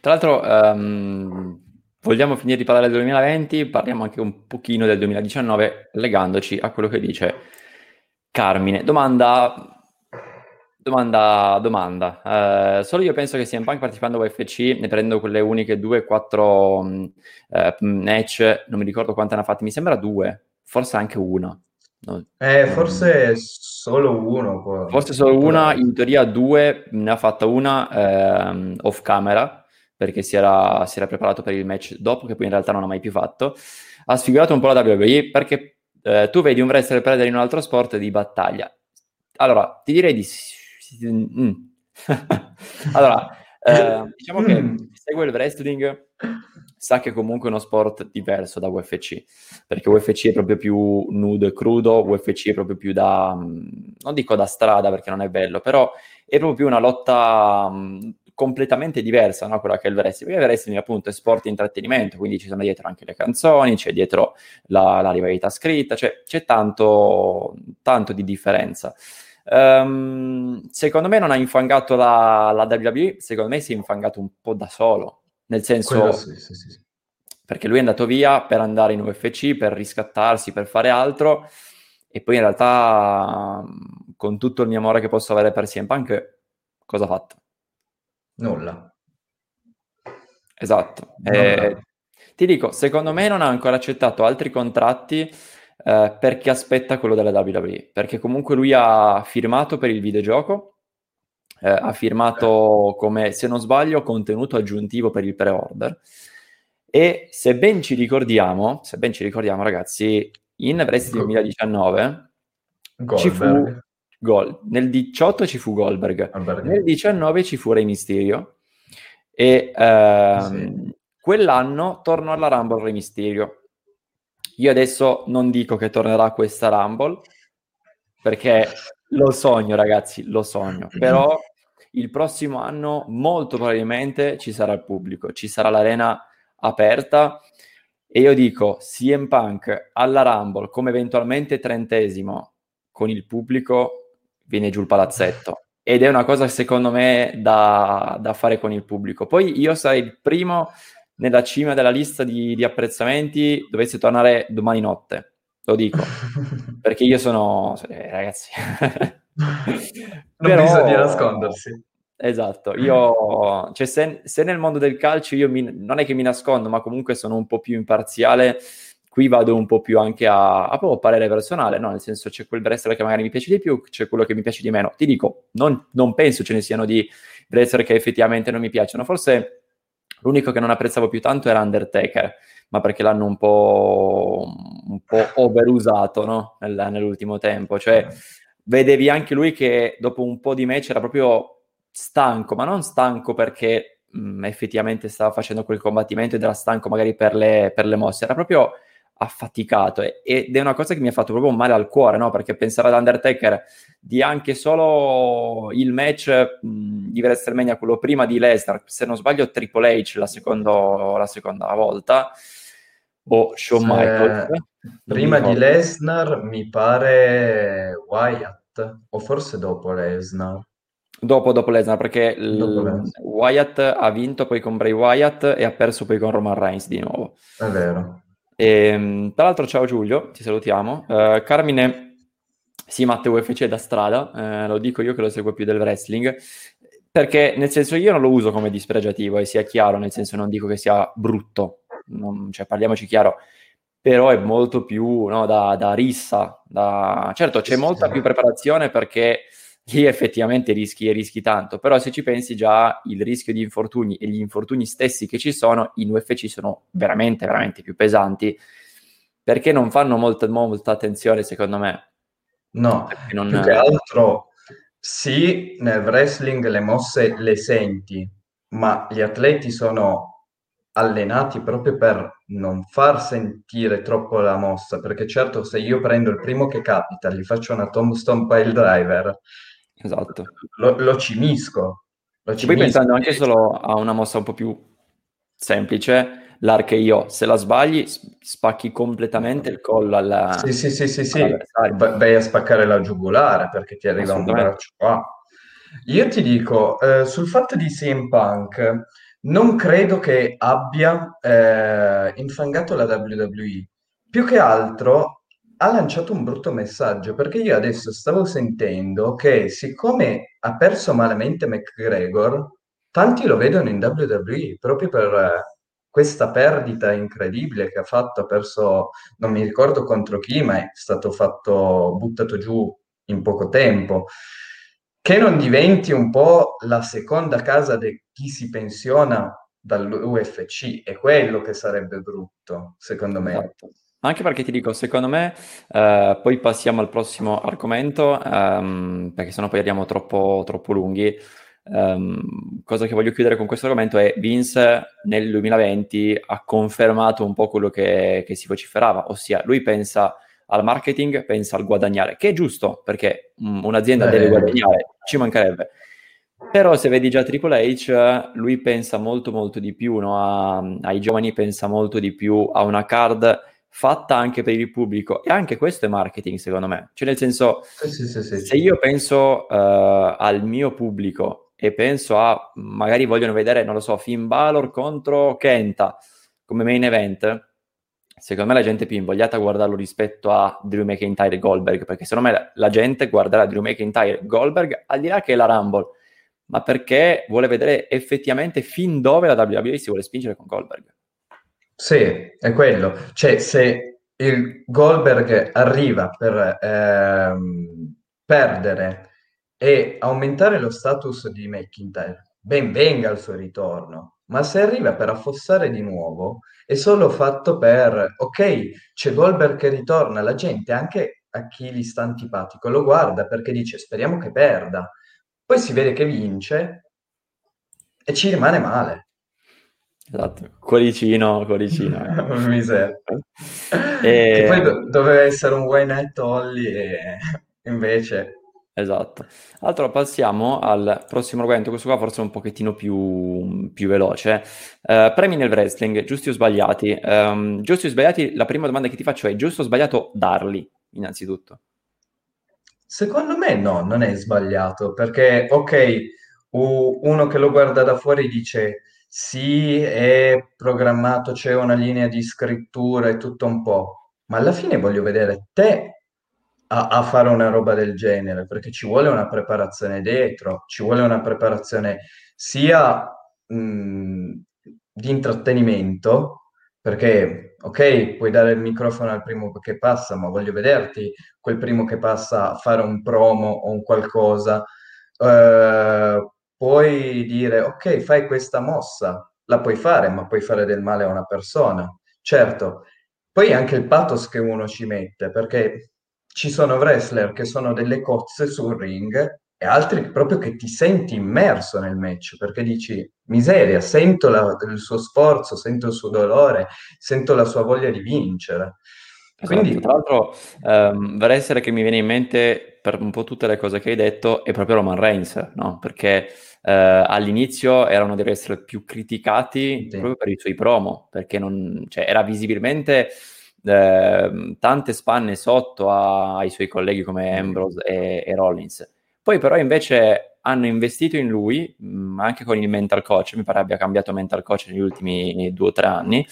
Speaker 1: Tra l'altro, um, vogliamo finire di parlare del 2020, parliamo anche un pochino del 2019 legandoci a quello che dice Carmine. Domanda Domanda, domanda. Eh, solo io penso che CM Punk partecipando a UFC, ne prendo quelle uniche 2-4 mm, eh, match, non mi ricordo quante ne ha fatte, mi sembra due, forse anche una.
Speaker 2: No, eh, forse solo uno. Poi.
Speaker 1: Forse solo una, in teoria due, ne ha fatta una eh, off camera, perché si era, si era, preparato per il match dopo, che poi in realtà non ha mai più fatto. Ha sfigurato un po' la WWE perché eh, tu vedi un wrestler perdere in un altro sport di battaglia. Allora, ti direi di Mm. allora, eh, diciamo che mm. chi segue il wrestling sa che comunque è uno sport diverso da UFC, perché UFC è proprio più nudo e crudo, UFC è proprio più da, mm, non dico da strada perché non è bello, però è proprio più una lotta mh, completamente diversa, no? quella che è il wrestling, perché il wrestling appunto è sport e intrattenimento, quindi ci sono dietro anche le canzoni, c'è dietro la, la rivalità scritta, cioè c'è tanto, tanto di differenza. Um, secondo me non ha infangato la, la WWE, secondo me si è infangato un po' da solo, nel senso sì, sì, sì, perché lui è andato via per andare in UFC, per riscattarsi, per fare altro e poi in realtà con tutto il mio amore che posso avere per CM Punk, cosa ha fatto?
Speaker 2: Nulla.
Speaker 1: Esatto. Eh, ti dico, secondo me non ha ancora accettato altri contratti eh, perché aspetta quello della WWE, perché comunque lui ha firmato per il videogioco, eh, ha firmato come, se non sbaglio, contenuto aggiuntivo per il pre-order e se ben ci ricordiamo, se ben ci ricordiamo ragazzi, in Wrestling 2019 Goldberg. ci fu Gold. Nel 18 ci fu Goldberg, Goldberg. nel 19 ci fu Rey Mysterio e ehm, sì. quell'anno tornò alla Rumble Rey Mysterio io adesso non dico che tornerà questa Rumble, perché lo sogno, ragazzi, lo sogno. Però il prossimo anno molto probabilmente ci sarà il pubblico, ci sarà l'arena aperta e io dico CM Punk alla Rumble come eventualmente trentesimo con il pubblico viene giù il palazzetto. Ed è una cosa secondo me da, da fare con il pubblico. Poi io sarei il primo nella cima della lista di, di apprezzamenti dovesse tornare domani notte, lo dico, perché io sono... Eh, ragazzi...
Speaker 2: non Però... bisogna nascondersi.
Speaker 1: Esatto, io, cioè se, se, nel mondo del calcio io mi, non è che mi nascondo, ma comunque sono un po' più imparziale, qui vado un po' più anche a, a proprio parere personale, no? nel senso c'è quel wrestler che magari mi piace di più, c'è quello che mi piace di meno. Ti dico, non, non penso ce ne siano di wrestler che effettivamente non mi piacciono, forse L'unico che non apprezzavo più tanto era Undertaker, ma perché l'hanno un po', un po overusato no? Nel, nell'ultimo tempo. Cioè, vedevi anche lui che dopo un po' di match era proprio stanco, ma non stanco perché mh, effettivamente stava facendo quel combattimento ed era stanco magari per le, per le mosse, era proprio affaticato ed è una cosa che mi ha fatto proprio male al cuore, no? Perché pensare ad Undertaker di anche solo il match mh, di WrestleMania, quello prima di Lesnar, se non sbaglio Triple H la, secondo, la seconda volta, o Shawn Michaels.
Speaker 2: Prima di Lesnar mi pare Wyatt, o forse dopo Lesnar.
Speaker 1: Dopo, dopo Lesnar, perché dopo Wyatt ha vinto poi con Bray Wyatt e ha perso poi con Roman Reigns di nuovo.
Speaker 2: È vero.
Speaker 1: E, ehm, tra l'altro, ciao Giulio, ti salutiamo. Uh, Carmine, sì, Matteo UFC da strada, uh, lo dico io che lo seguo più del wrestling, perché nel senso io non lo uso come dispregiativo e sia chiaro, nel senso non dico che sia brutto, non, cioè parliamoci chiaro, però è molto più no, da, da, rissa. Da... Certo, c'è molta più preparazione perché lì effettivamente rischi e rischi tanto, però se ci pensi già il rischio di infortuni e gli infortuni stessi che ci sono in UFC sono veramente, veramente più pesanti perché non fanno molta, molta attenzione secondo me.
Speaker 2: No, non... più che altro sì, nel wrestling le mosse le senti, ma gli atleti sono allenati proprio per non far sentire troppo la mossa, perché certo se io prendo il primo che capita, gli faccio una tombstone pile driver,
Speaker 1: esatto.
Speaker 2: lo, lo cimisco.
Speaker 1: Lo cimisco. Poi pensando anche solo a una mossa un po' più semplice, l'archeio, se la sbagli spacchi completamente il collo alla...
Speaker 2: Sì, sì, sì, sì, sì. vai a spaccare la giugulare perché ti arriva un braccio qua. Io ti dico, eh, sul fatto di CM Punk, non credo che abbia eh, infangato la WWE. Più che altro ha lanciato un brutto messaggio perché io adesso stavo sentendo che siccome ha perso malamente McGregor, tanti lo vedono in WWE proprio per eh, questa perdita incredibile che ha fatto. Ha perso, non mi ricordo contro chi, ma è stato fatto buttato giù in poco tempo che non diventi un po' la seconda casa di chi si pensiona dall'UFC, è quello che sarebbe brutto, secondo me.
Speaker 1: Esatto. Anche perché ti dico, secondo me, eh, poi passiamo al prossimo argomento, ehm, perché sennò poi andiamo troppo, troppo lunghi. Um, cosa che voglio chiudere con questo argomento è Vince nel 2020 ha confermato un po' quello che, che si vociferava, ossia lui pensa al marketing, pensa al guadagnare, che è giusto perché um, un'azienda Beh. deve guadagnare, ci mancherebbe. Però se vedi già Triple H, lui pensa molto molto di più no? a, ai giovani, pensa molto di più a una card fatta anche per il pubblico e anche questo è marketing secondo me. Cioè nel senso, sì, sì, sì, se io penso uh, al mio pubblico e penso a, magari vogliono vedere, non lo so, Finn Balor contro Kenta come main event, secondo me la gente è più invogliata a guardarlo rispetto a Drew McIntyre e Goldberg, perché secondo me la gente guarderà Drew McIntyre e Goldberg al di là che è la Rumble, ma perché vuole vedere effettivamente fin dove la WWE si vuole spingere con Goldberg.
Speaker 2: Sì, è quello. Cioè, se il Goldberg arriva per ehm, perdere e aumentare lo status di McIntyre, ben venga il suo ritorno. Ma se arriva per affossare di nuovo, è solo fatto per, ok, c'è Goldberg che ritorna, la gente, anche a chi gli sta antipatico, lo guarda perché dice speriamo che perda. Poi si vede che vince e ci rimane male.
Speaker 1: Esatto, cuoricino, cuoricino.
Speaker 2: Eh. Miseria. E... Che poi do- doveva essere un Wayne Holly e invece
Speaker 1: Esatto. Allora passiamo al prossimo argomento, questo qua forse è un pochettino più, più veloce. Uh, premi nel wrestling, giusti o sbagliati? Um, giusti o sbagliati, la prima domanda che ti faccio è giusto o sbagliato darli, innanzitutto?
Speaker 2: Secondo me no, non è sbagliato, perché ok, uno che lo guarda da fuori dice sì, è programmato, c'è una linea di scrittura e tutto un po', ma alla fine voglio vedere te a, a, fare una roba del genere, perché ci vuole una preparazione dietro, ci vuole una preparazione sia mh, di intrattenimento, perché ok, puoi dare il microfono al primo che passa, ma voglio vederti quel primo che passa fare un promo o un qualcosa. Uh, puoi dire ok, fai questa mossa, la puoi fare, ma puoi fare del male a una persona. Certo, poi anche il pathos che uno ci mette, perché ci sono wrestler che sono delle cozze sul ring e altri proprio che ti senti immerso nel match, perché dici, miseria, sento la, il suo sforzo, sento il suo dolore, sento la sua voglia di vincere.
Speaker 1: Esatto. Quindi... Tra l'altro, ehm, essere che mi viene in mente per un po' tutte le cose che hai detto è proprio Roman Reigns, no? Perché eh, all'inizio era uno dei wrestler più criticati sì. proprio per i suoi promo, perché non, cioè, era visibilmente eh, tante spanne sotto a, ai suoi colleghi come Ambrose e, e, Rollins. Poi però invece hanno investito in lui, mh, mm, anche con il mental coach, mi pare abbia cambiato mental coach negli ultimi due o tre anni,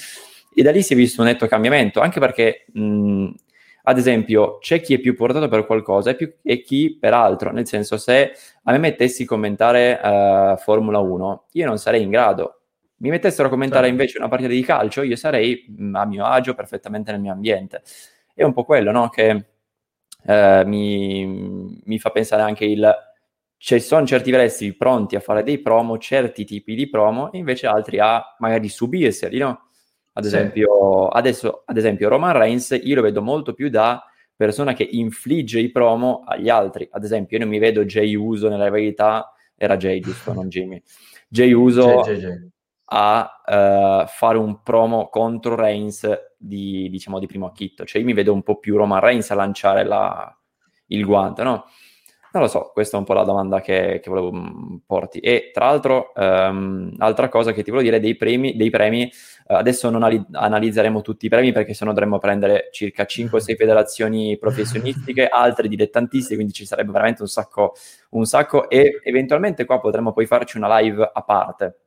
Speaker 1: e da lì si è visto un netto cambiamento, anche perché, mh, ad esempio, c'è chi è più portato per qualcosa e, più, e, chi per altro. Nel senso, se a me mettessi a commentare uh, Formula 1, io non sarei in grado. Mi mettessero a commentare certo. invece una partita di calcio, io sarei mh, a mio agio, perfettamente nel mio ambiente. È un po' quello, no? Che uh, mi, mi fa pensare anche il ci sono certi wrestler pronti a fare dei promo, certi tipi di promo, e invece altri a magari subirseli, no? Ad esempio, sì. adesso, ad esempio, Roman Reigns io lo vedo molto più da persona che infligge i promo agli altri. Ad esempio, io non mi vedo Jay Uso nella verità, era Jay giusto, non Jimmy. Jay Uso Jay, Jay, Jay. a uh, fare un promo contro Reigns di, diciamo, di primo acchitto. Cioè, io mi vedo un po' più Roman Reigns a lanciare la, il guanto, no? Non lo so, questa è un po' la domanda che, che volevo mm, porti. E tra l'altro, um, altra cosa che ti volevo dire dei premi, dei premi uh, adesso non ali- analizzeremo tutti i premi perché sennò dovremmo prendere circa 5-6 federazioni professionistiche, altre dilettantistiche, quindi ci sarebbe veramente un sacco, un sacco e eventualmente qua potremmo poi farci una live a parte.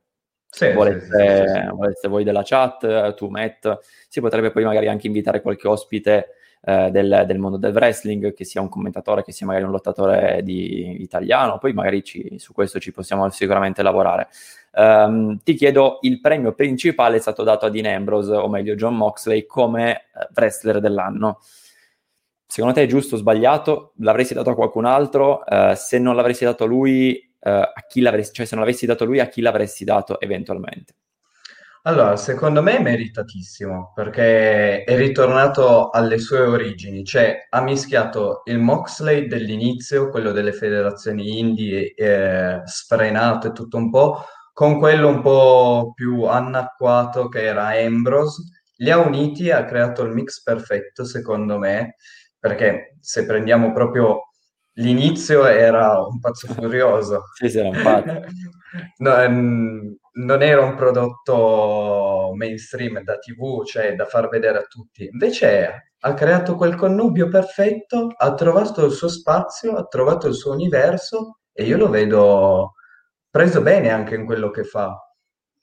Speaker 1: Sì, volete, sì, sì, volete voi della chat, tu Matt, si potrebbe poi magari anche invitare qualche ospite eh, del, del, mondo del wrestling, che sia un commentatore, che sia magari un lottatore di, italiano, poi magari ci, su questo ci possiamo sicuramente lavorare. Um, ti chiedo, il premio principale è stato dato a Dean Ambrose, o meglio John Moxley, come eh, wrestler dell'anno. Secondo te è giusto o sbagliato? L'avresti dato a qualcun altro? Uh, se non l'avresti dato lui, uh, a chi l'avresti, cioè se non l'avessi dato lui, a chi l'avresti dato eventualmente?
Speaker 2: Allora, secondo me è meritatissimo perché è ritornato alle sue origini, cioè ha mischiato il Moxley dell'inizio, quello delle federazioni indie, eh, sfrenato e tutto un po', con quello un po' più anacquato che era Ambrose, li ha uniti e ha creato il mix perfetto, secondo me, perché se prendiamo proprio l'inizio era un pazzo furioso.
Speaker 1: sì, sì, era un pazzo.
Speaker 2: no, ehm, non era un prodotto mainstream da TV, cioè da far vedere a tutti. Invece ha creato quel connubio perfetto, ha trovato il suo spazio, ha trovato il suo universo e io lo vedo preso bene anche in quello che fa.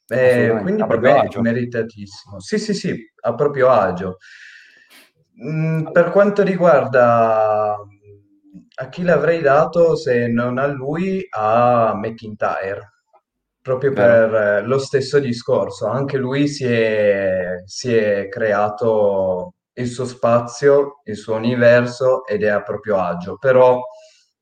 Speaker 2: Eh, quindi per me è meritatissimo. Sì, sì, sì, a proprio agio. Mm, per quanto riguarda a chi l'avrei dato se non a lui, a McIntyre proprio per eh, lo stesso discorso. Anche lui si è, si è creato il suo spazio, il suo universo ed è a proprio agio. Però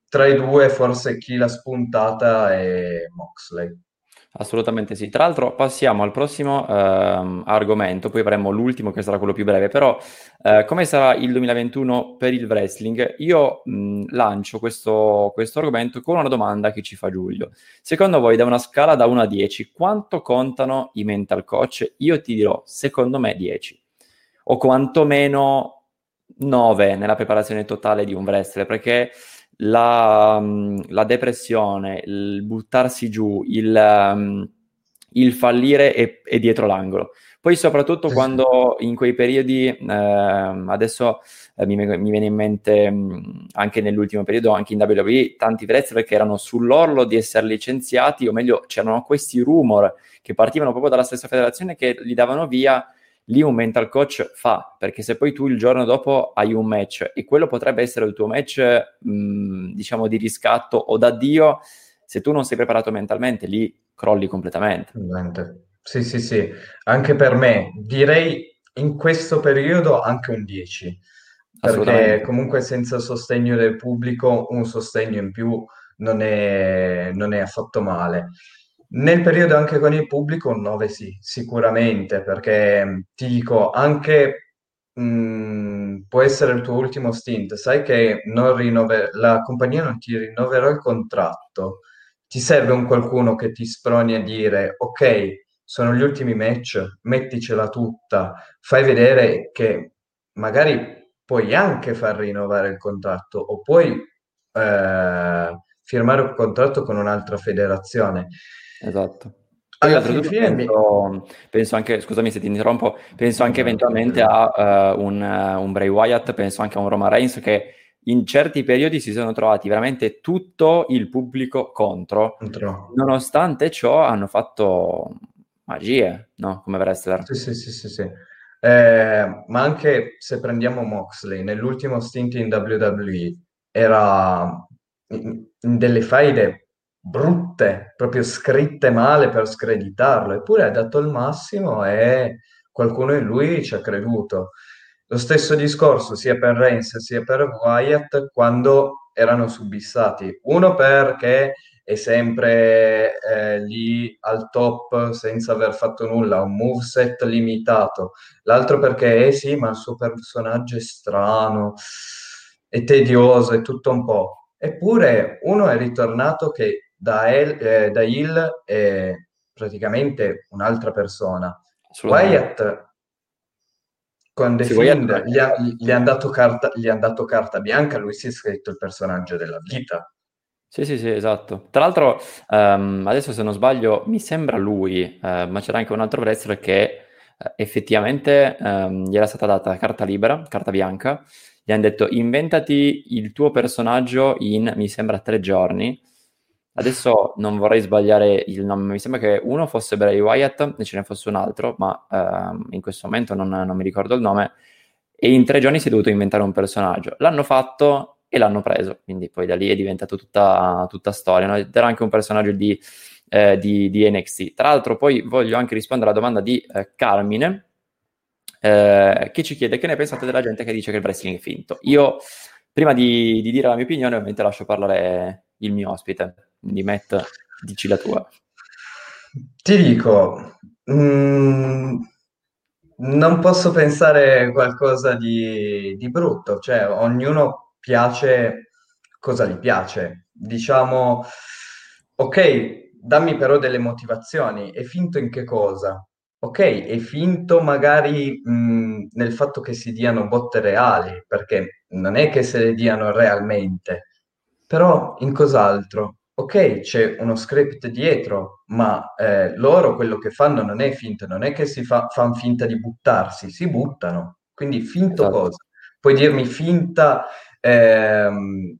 Speaker 2: tra i due forse chi l'ha spuntata è Moxley.
Speaker 1: Assolutamente sì. Tra l'altro passiamo al prossimo ehm, argomento, poi avremo l'ultimo che sarà quello più breve, però eh, come sarà il 2021 per il wrestling? Io mh, lancio questo, questo argomento con una domanda che ci fa Giulio. Secondo voi da una scala da 1 a 10 quanto contano i mental coach? Io ti dirò, secondo me 10 o quantomeno 9 nella preparazione totale di un wrestler, perché la, mm, la depressione, il buttarsi giù, il, um, il fallire è, è, dietro l'angolo. Poi soprattutto quando in quei periodi, eh, adesso eh, mi, mi, viene in mente mh, mm, anche nell'ultimo periodo, anche in WWE, tanti wrestler che erano sull'orlo di essere licenziati, o meglio c'erano questi rumor che partivano proprio dalla stessa federazione che li davano via lì un mental coach fa, perché se poi tu il giorno dopo hai un match e quello potrebbe essere il tuo match, mh, diciamo, di riscatto o d'addio, se tu non sei preparato mentalmente, lì crolli completamente.
Speaker 2: Sì, sì, sì, anche per me, direi in questo periodo anche un 10, perché comunque senza sostegno del pubblico un sostegno in più non è, non è affatto male. Nel periodo anche con il pubblico un 9 sì, sicuramente, perché ti dico, anche mh, può essere il tuo ultimo stint, sai che rinnove- la compagnia non ti rinnoverà il contratto, ti serve un qualcuno che ti sproni a dire, ok, sono gli ultimi match, metticela tutta, fai vedere che magari puoi anche far rinnovare il contratto o puoi eh, firmare un contratto con un'altra federazione.
Speaker 1: Esatto. Poi
Speaker 2: fine mi-
Speaker 1: penso, penso anche, scusami se ti interrompo, penso anche eventualmente a eh, un, eh, un Bray Wyatt, penso anche a un Roman Reigns che in certi periodi si sono trovati veramente tutto il pubblico contro.
Speaker 2: contro.
Speaker 1: Nonostante ciò hanno fatto magie, no? Come wrestler.
Speaker 2: Sì, sì, sì, sì, sì. Eh, ma anche se prendiamo Moxley, nell'ultimo stint in WWE era in, in delle faide brutte, proprio scritte male per screditarlo, eppure ha dato il massimo e qualcuno in lui ci ha creduto. Lo stesso discorso sia per Reigns sia per Wyatt quando erano subissati. Uno perché è sempre eh, lì al top senza aver fatto nulla, un moveset limitato. L'altro perché, eh sì, ma il suo personaggio è strano, è tedioso, è tutto un po'. Eppure uno è ritornato che da, El, eh, da Hill è praticamente un'altra persona. Wyatt con The
Speaker 1: Sì,
Speaker 2: Fiend gli, ha- gli han dato carta, gli han dato carta bianca, lui si è scritto il personaggio della vita.
Speaker 1: Sì, sì, sì, esatto. Tra l'altro, ehm, adesso se non sbaglio, mi sembra lui, eh, ma c'era anche un altro wrestler che eh, effettivamente ehm, gli era stata data carta libera, carta bianca, gli hanno detto inventati il tuo personaggio in, mi sembra, tre giorni. Adesso non vorrei sbagliare il nome, mi sembra che uno fosse Bray Wyatt e ce ne fosse un altro, ma ehm, in questo momento non, non mi ricordo il nome. E in tre giorni si è dovuto inventare un personaggio. L'hanno fatto e l'hanno preso, quindi poi da lì è diventato tutta, tutta storia. No? Era anche un personaggio di, eh, di, di NXT. Tra l'altro, poi voglio anche rispondere alla domanda di eh, Carmine, eh, che ci chiede che ne pensate della gente che dice che il wrestling è finto. Io, prima di, di dire la mia opinione, ovviamente lascio parlare il mio ospite. Quindi, Matt, dici la tua.
Speaker 2: Ti dico, mm, non posso pensare qualcosa di, di brutto, cioè ognuno piace cosa gli piace. Diciamo, ok, dammi però delle motivazioni, è finto in che cosa? Ok, è finto magari mh, nel fatto che si diano botte reali, perché non è che se le diano realmente, però in cos'altro? Ok, c'è uno script dietro, ma eh, loro quello che fanno non è finto, non è che si fa, fanno finta di buttarsi, si buttano. Quindi finto
Speaker 1: Esatto.
Speaker 2: cosa? Puoi dirmi finta ehm,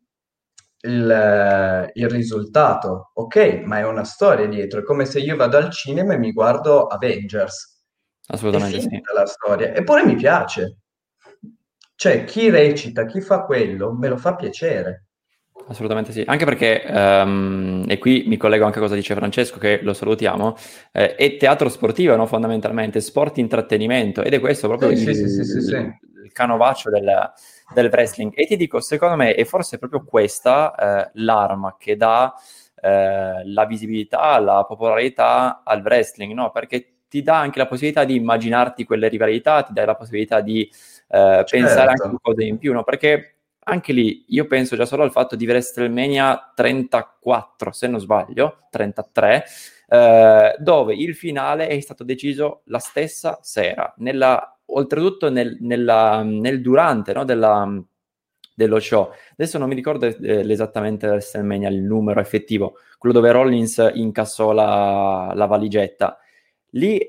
Speaker 2: il, il risultato, ok, ma è una storia dietro. È come se io vado al cinema e mi guardo Avengers.
Speaker 1: Assolutamente sì.
Speaker 2: finta la storia, eppure mi piace. Cioè, chi recita, chi fa quello, me lo fa piacere.
Speaker 1: Assolutamente sì, anche perché, ehm, e qui mi collego anche a cosa dice Francesco, che lo salutiamo, eh, è teatro sportivo, no? fondamentalmente, sport intrattenimento, ed è questo proprio
Speaker 2: Sì,
Speaker 1: il,
Speaker 2: sì, sì,
Speaker 1: il canovaccio del, del wrestling. E ti dico, secondo me è forse proprio questa eh, l'arma che dà eh, la visibilità, la popolarità al wrestling, no? Perché ti dà anche la possibilità di immaginarti quelle rivalità, ti dà la possibilità di eh, pensare anche
Speaker 2: Certo.
Speaker 1: a cose in più, no? Perché anche lì io penso già solo al fatto di WrestleMania 34, se non sbaglio, 33, eh, dove il finale è stato deciso la stessa sera, nella, oltretutto nel, nella, nel durante no, della, dello show. Adesso non mi ricordo eh, esattamente WrestleMania il numero effettivo, quello dove Rollins incassò la, la valigetta. Lì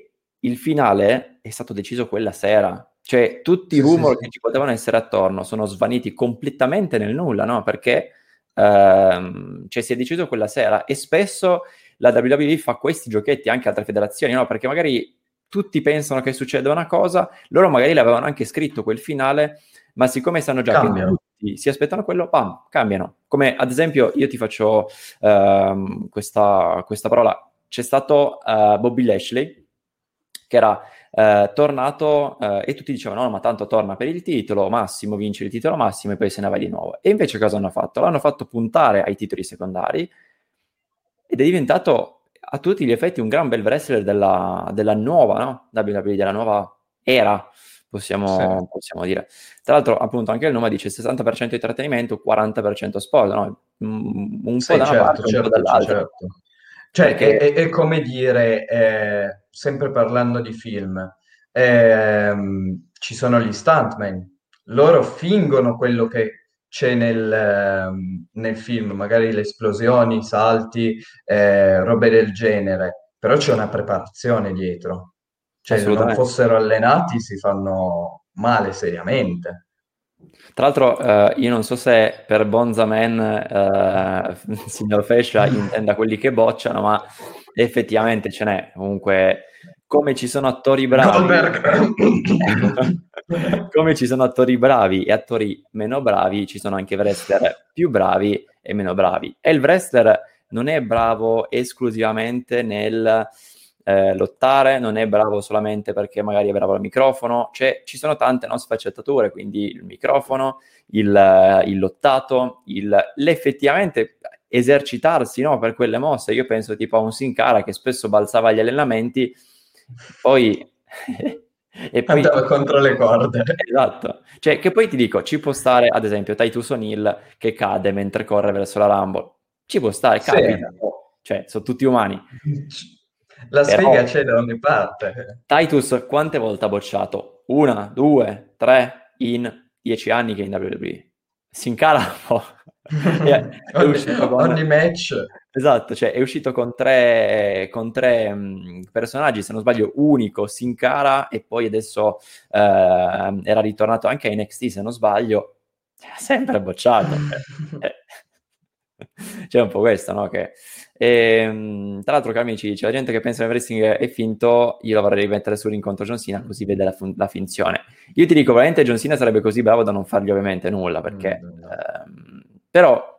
Speaker 1: il finale è stato deciso quella sera, cioè tutti i
Speaker 2: Sì, sì, sì.
Speaker 1: che ci potevano essere attorno sono svaniti completamente nel nulla, no? Perché ehm, cioè, si è deciso quella sera e spesso la WWE fa questi giochetti anche altre federazioni, no? Perché magari tutti pensano che succeda una cosa, loro magari l'avevano anche scritto quel finale, ma siccome sanno già
Speaker 2: Cambiano.
Speaker 1: che tutti si aspettano quello, pam, cambiano. Come ad esempio, io ti faccio ehm, questa, questa parola, c'è stato eh, Bobby Lashley che era eh, tornato eh, e tutti dicevano no ma tanto torna per il titolo Massimo vince il titolo Massimo e poi se ne va di nuovo e invece cosa hanno fatto? l'hanno fatto puntare ai titoli secondari ed è diventato a tutti gli effetti un gran bel wrestler della, della nuova no? WWE, della nuova era possiamo, sì. possiamo dire. Tra l'altro, appunto, anche il nome dice 60% di trattenimento, 40% sport, no? Un po'
Speaker 2: sì,
Speaker 1: da
Speaker 2: certo,
Speaker 1: una parte,
Speaker 2: certo,
Speaker 1: un po' dall'altra.
Speaker 2: Certo. Cioè, Perché... è, è, come dire, eh, sempre parlando di film, eh, ci sono gli stuntmen, loro fingono quello che c'è nel, ehm, nel film, magari le esplosioni, i salti, eh, robe del genere, però c'è una preparazione dietro. Cioè, se non fossero allenati si fanno male seriamente.
Speaker 1: Tra l'altro, eh, io non so se per Bonzaman, eh, signor Fescia, intenda quelli che bocciano, ma effettivamente ce n'è. Comunque, come ci sono attori bravi, come ci sono attori bravi e attori meno bravi, ci sono anche wrestler più bravi e meno bravi. E il wrestler non è bravo esclusivamente nel eh, lottare, non è bravo solamente perché magari è bravo al microfono, cioè ci sono tante no, sfaccettature, quindi il microfono, il, il lottato, il, l'effettivamente esercitarsi no, per quelle mosse. Io penso tipo a un Sin Cara che spesso balzava agli allenamenti poi...
Speaker 2: e poi andava contro le corde.
Speaker 1: Esatto. Cioè, che poi ti dico, ci può stare, ad esempio, Titus O'Neill che cade mentre corre verso la Rumble. Ci può stare, capita. Sì. Cioè, sono tutti umani.
Speaker 2: La sfiga Però, c'è da ogni parte.
Speaker 1: Titus quante volte ha bocciato? Una, due, tre in dieci anni che è in WWE. Si incara un po'.
Speaker 2: ogni, con... ogni match
Speaker 1: Esatto, cioè è uscito con tre, con tre mh, personaggi, se non sbaglio, unico, Sin Cara e poi adesso eh, era ritornato anche a NXT, se non sbaglio, sempre bocciato. Cioè, c'è un po' questo, no? Che, e, ehm, tra l'altro, cari amici, c'è la gente che pensa che il wrestling è finto, io lo vorrei rimettere sull'incontro John Cena, così vede la, la, finzione. Io ti dico, veramente John Cena sarebbe così bravo da non fargli ovviamente nulla, perché... Mm, ehm, però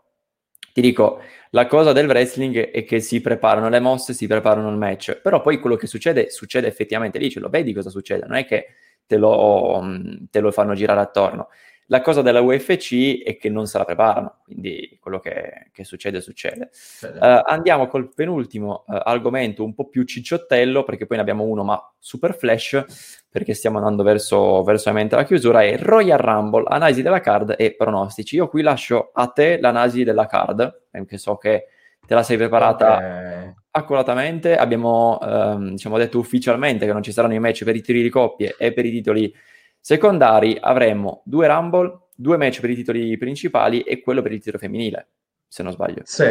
Speaker 1: ti dico, la cosa del wrestling è che si preparano le mosse, si preparano il match, però poi quello che succede, succede effettivamente lì, ce lo vedi cosa succede, non è che te lo, te lo fanno girare attorno. La cosa della UFC è che non se la preparano, quindi quello che, che succede, succede. Uh, andiamo col penultimo uh, argomento, un po' più cicciottello, perché poi ne abbiamo uno, ma super flash, perché stiamo andando verso, verso la chiusura, è Royal Rumble, analisi della card e pronostici. Io qui lascio a te l'analisi della card, perché so che te la sei preparata okay. accuratamente. Abbiamo um, diciamo, detto ufficialmente che non ci saranno i match per i titoli di coppie e per i titoli Secondari avremo due Rumble, due match per i titoli principali e quello per il titolo femminile, se non sbaglio.
Speaker 2: Sì,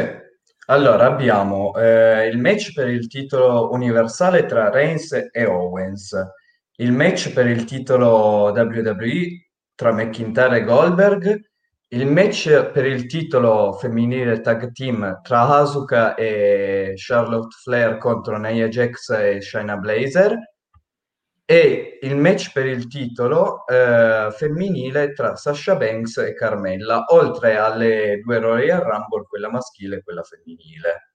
Speaker 2: allora abbiamo eh, il match per il titolo universale tra Reigns e Owens, il match per il titolo WWE tra McIntyre e Goldberg, il match per il titolo femminile tag team tra Asuka e Charlotte Flair contro Nia Jax e Shayna Blazer e il match per il titolo eh, femminile tra Sasha Banks e Carmella, oltre alle due Royal Rumble, quella maschile e quella femminile.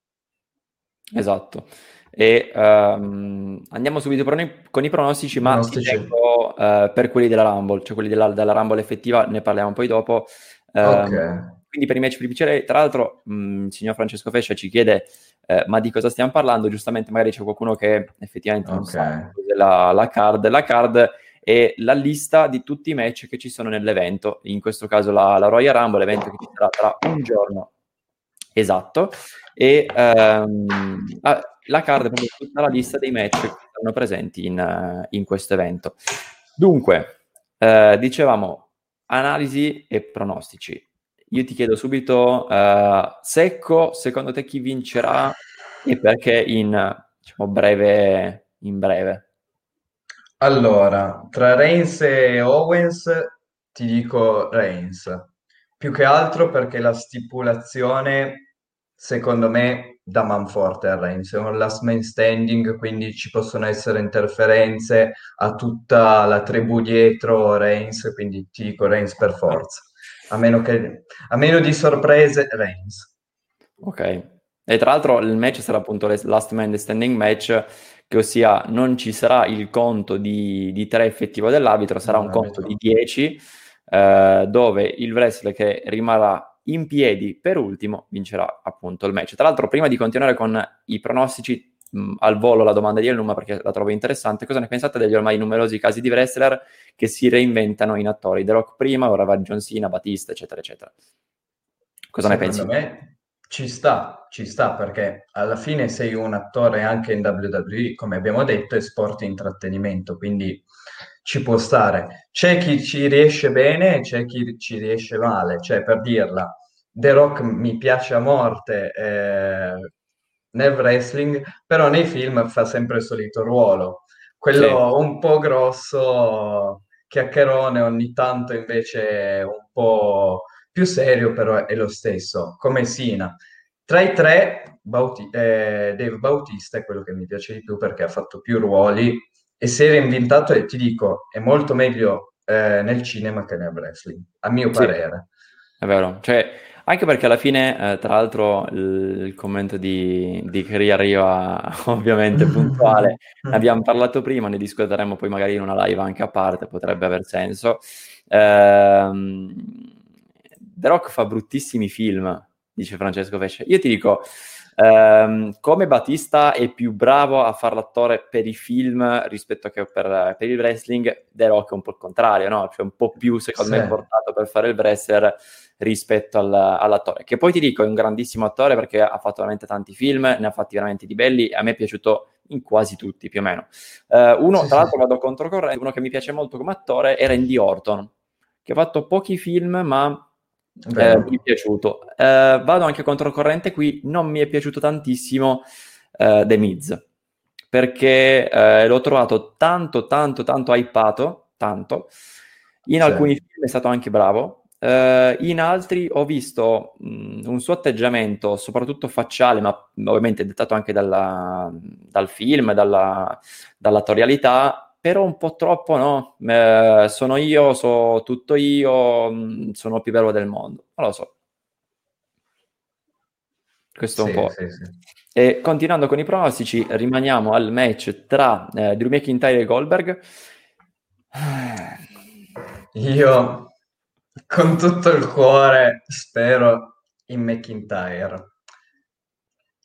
Speaker 1: Esatto. E um, andiamo subito con i pronostici, ma. Tengo, uh, per quelli della Rumble, cioè quelli della, della, Rumble effettiva, ne parliamo poi dopo. Um, okay. Quindi per i match principali, tra l'altro, mh, il signor Francesco Fescia ci chiede eh, ma di cosa stiamo parlando? Giustamente magari c'è qualcuno che effettivamente okay. non sa la, la card. La card è la lista di tutti i match che ci sono nell'evento, in questo caso la, la Royal Rumble, l'evento che ci sarà tra un giorno esatto, e um, la card è proprio tutta la lista dei match che saranno presenti in, in questo evento. Dunque, eh, dicevamo analisi e pronostici. Io ti chiedo subito, uh, secco, secondo te chi vincerà e perché in, diciamo, breve, in breve?
Speaker 2: Allora, tra Reigns e Owens ti dico Reigns, più che altro perché la stipulazione, secondo me, dà manforte a Reigns, è un last man standing, quindi ci possono essere interferenze a tutta la tribù dietro Reigns, quindi ti dico Reigns per forza a meno, che, a meno di sorprese, Reigns.
Speaker 1: Ok. E tra l'altro il match sarà appunto il last man standing match, che ossia non ci sarà il conto di, di tre effettivo dell'arbitro, sarà un conto di 10, eh, dove il wrestler che rimarrà in piedi per ultimo vincerà appunto il match. Tra l'altro, prima di continuare con i pronostici, mh, al volo la domanda di Elnuma perché la trovo interessante. Cosa ne pensate degli ormai numerosi casi di wrestler che si reinventano in attori? The Rock prima, ora va John Cena, Batista, eccetera, eccetera. Cosa
Speaker 2: Secondo
Speaker 1: ne pensi?
Speaker 2: me ci sta, ci sta perché alla fine sei un attore anche in WWE, come abbiamo detto, è sport e intrattenimento, quindi ci può stare. C'è chi ci riesce bene e c'è chi ci riesce male, cioè per dirla, The Rock mi piace a morte eh, nel wrestling, però nei film fa sempre il solito ruolo, quello
Speaker 1: Sì,
Speaker 2: un po' grosso, chiacchierone, ogni tanto invece un po' più serio, però è lo stesso, come Sina. Tra i tre, Bauti- eh, Dave Bautista è quello che mi piace di più perché ha fatto più ruoli e si è reinventato e ti dico, è molto meglio eh, nel cinema che nel wrestling, a mio
Speaker 1: sì,
Speaker 2: parere.
Speaker 1: è vero. Cioè, anche perché alla fine, eh, tra l'altro, il, il commento di, di Cri arriva ovviamente puntuale. Ne abbiamo parlato prima, ne discuteremo poi magari in una live anche a parte, potrebbe aver senso. Ehm, The Rock fa bruttissimi film, dice Francesco Vesce. Io ti dico, ehm, come Batista è più bravo a fare l'attore per i film rispetto che per, per il wrestling, The Rock è un po' il contrario, no? Cioè un po' più, secondo
Speaker 2: Sì,
Speaker 1: me, portato per fare il wrestler rispetto al- all'attore. Che poi ti dico, è un grandissimo attore perché ha fatto veramente tanti film, ne ha fatti veramente di belli, e a me è piaciuto in quasi tutti, più o meno. Eh, uno, tra l'altro, vado controcorrente, uno che mi piace molto come attore è Randy Orton, che ha fatto pochi film, ma eh, mi è piaciuto. Eh, vado anche controcorrente qui, non mi è piaciuto tantissimo eh, The Miz, perché eh, l'ho trovato tanto, tanto, tanto hypato, tanto. In
Speaker 2: Sì,
Speaker 1: alcuni film è stato anche bravo, eh, in altri ho visto mh, un suo atteggiamento, soprattutto facciale, ma ovviamente dettato anche dalla- dal film, dalla, dall'attorialità, però un po' troppo, no? Eh, sono io, so tutto io, mh, sono il più bello del mondo. Non lo so, questo è un
Speaker 2: sì,
Speaker 1: po'.
Speaker 2: sì, sì.
Speaker 1: E continuando con i pronostici, rimaniamo al match tra eh, Drew McIntyre e Goldberg.
Speaker 2: Io con tutto il cuore spero in McIntyre.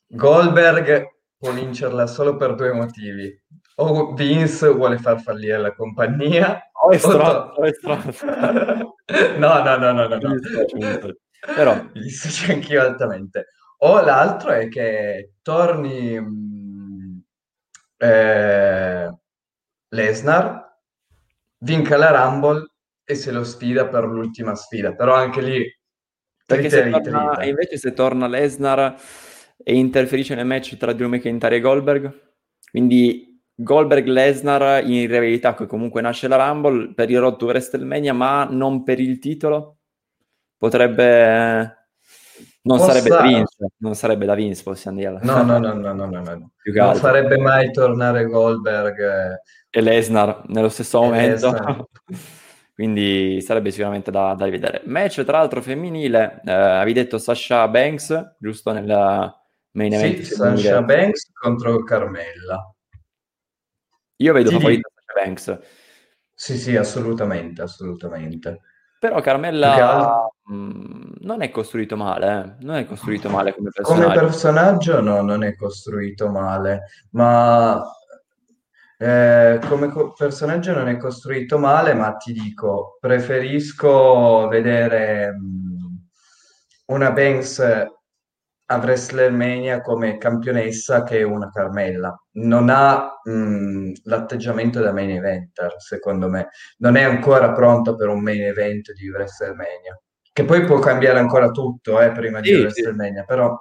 Speaker 2: Goldberg può vincerla solo per due motivi. O Vince vuole far fallire la compagnia,
Speaker 1: Oh, è
Speaker 2: o
Speaker 1: stronzo,
Speaker 2: to-
Speaker 1: oh, è stronzo.
Speaker 2: No, no, no, no, no, no.
Speaker 1: Però,
Speaker 2: Gli dissocio anch'io altamente. O l'altro è che torni mh, eh, Lesnar, vinca la Rumble e se lo sfida per l'ultima sfida. Però anche lì
Speaker 1: perché se
Speaker 2: e
Speaker 1: torna, e invece se torna Lesnar e interferisce nel match tra Drew McIntyre e Goldberg, quindi Goldberg-Lesnar in rivalità che comunque nasce la Rumble per il Road to WrestleMania, ma non per il titolo, potrebbe... Non
Speaker 2: Può
Speaker 1: sarebbe da. Vince, non sarebbe da Vince, possiamo dirla.
Speaker 2: No, no, no, no, no, no, no. Non farebbe mai tornare Goldberg eh,
Speaker 1: e Lesnar nello stesso
Speaker 2: e
Speaker 1: momento. Quindi sarebbe sicuramente da, da rivedere. Match tra l'altro femminile, eh, avevi detto Sasha Banks, giusto nel main event
Speaker 2: Sì, Sasha. Banks contro Carmella.
Speaker 1: Io vedo
Speaker 2: Ti
Speaker 1: favorita Sasha Banks,
Speaker 2: sì, sì, assolutamente, assolutamente.
Speaker 1: però Carmella mh, non è costruito male, eh. Non è costruito male come
Speaker 2: come
Speaker 1: personaggio.
Speaker 2: personaggio no, non è costruito male, ma eh, come co- personaggio non è costruito male, ma ti dico, preferisco vedere mh, una Banks a WrestleMania come campionessa che una Carmella. Non ha mh, l'atteggiamento da main eventer, secondo me. Non è ancora pronta per un main event di WrestleMania. Che poi può cambiare ancora tutto, eh, prima di
Speaker 1: Sì, sì.
Speaker 2: WrestleMania, però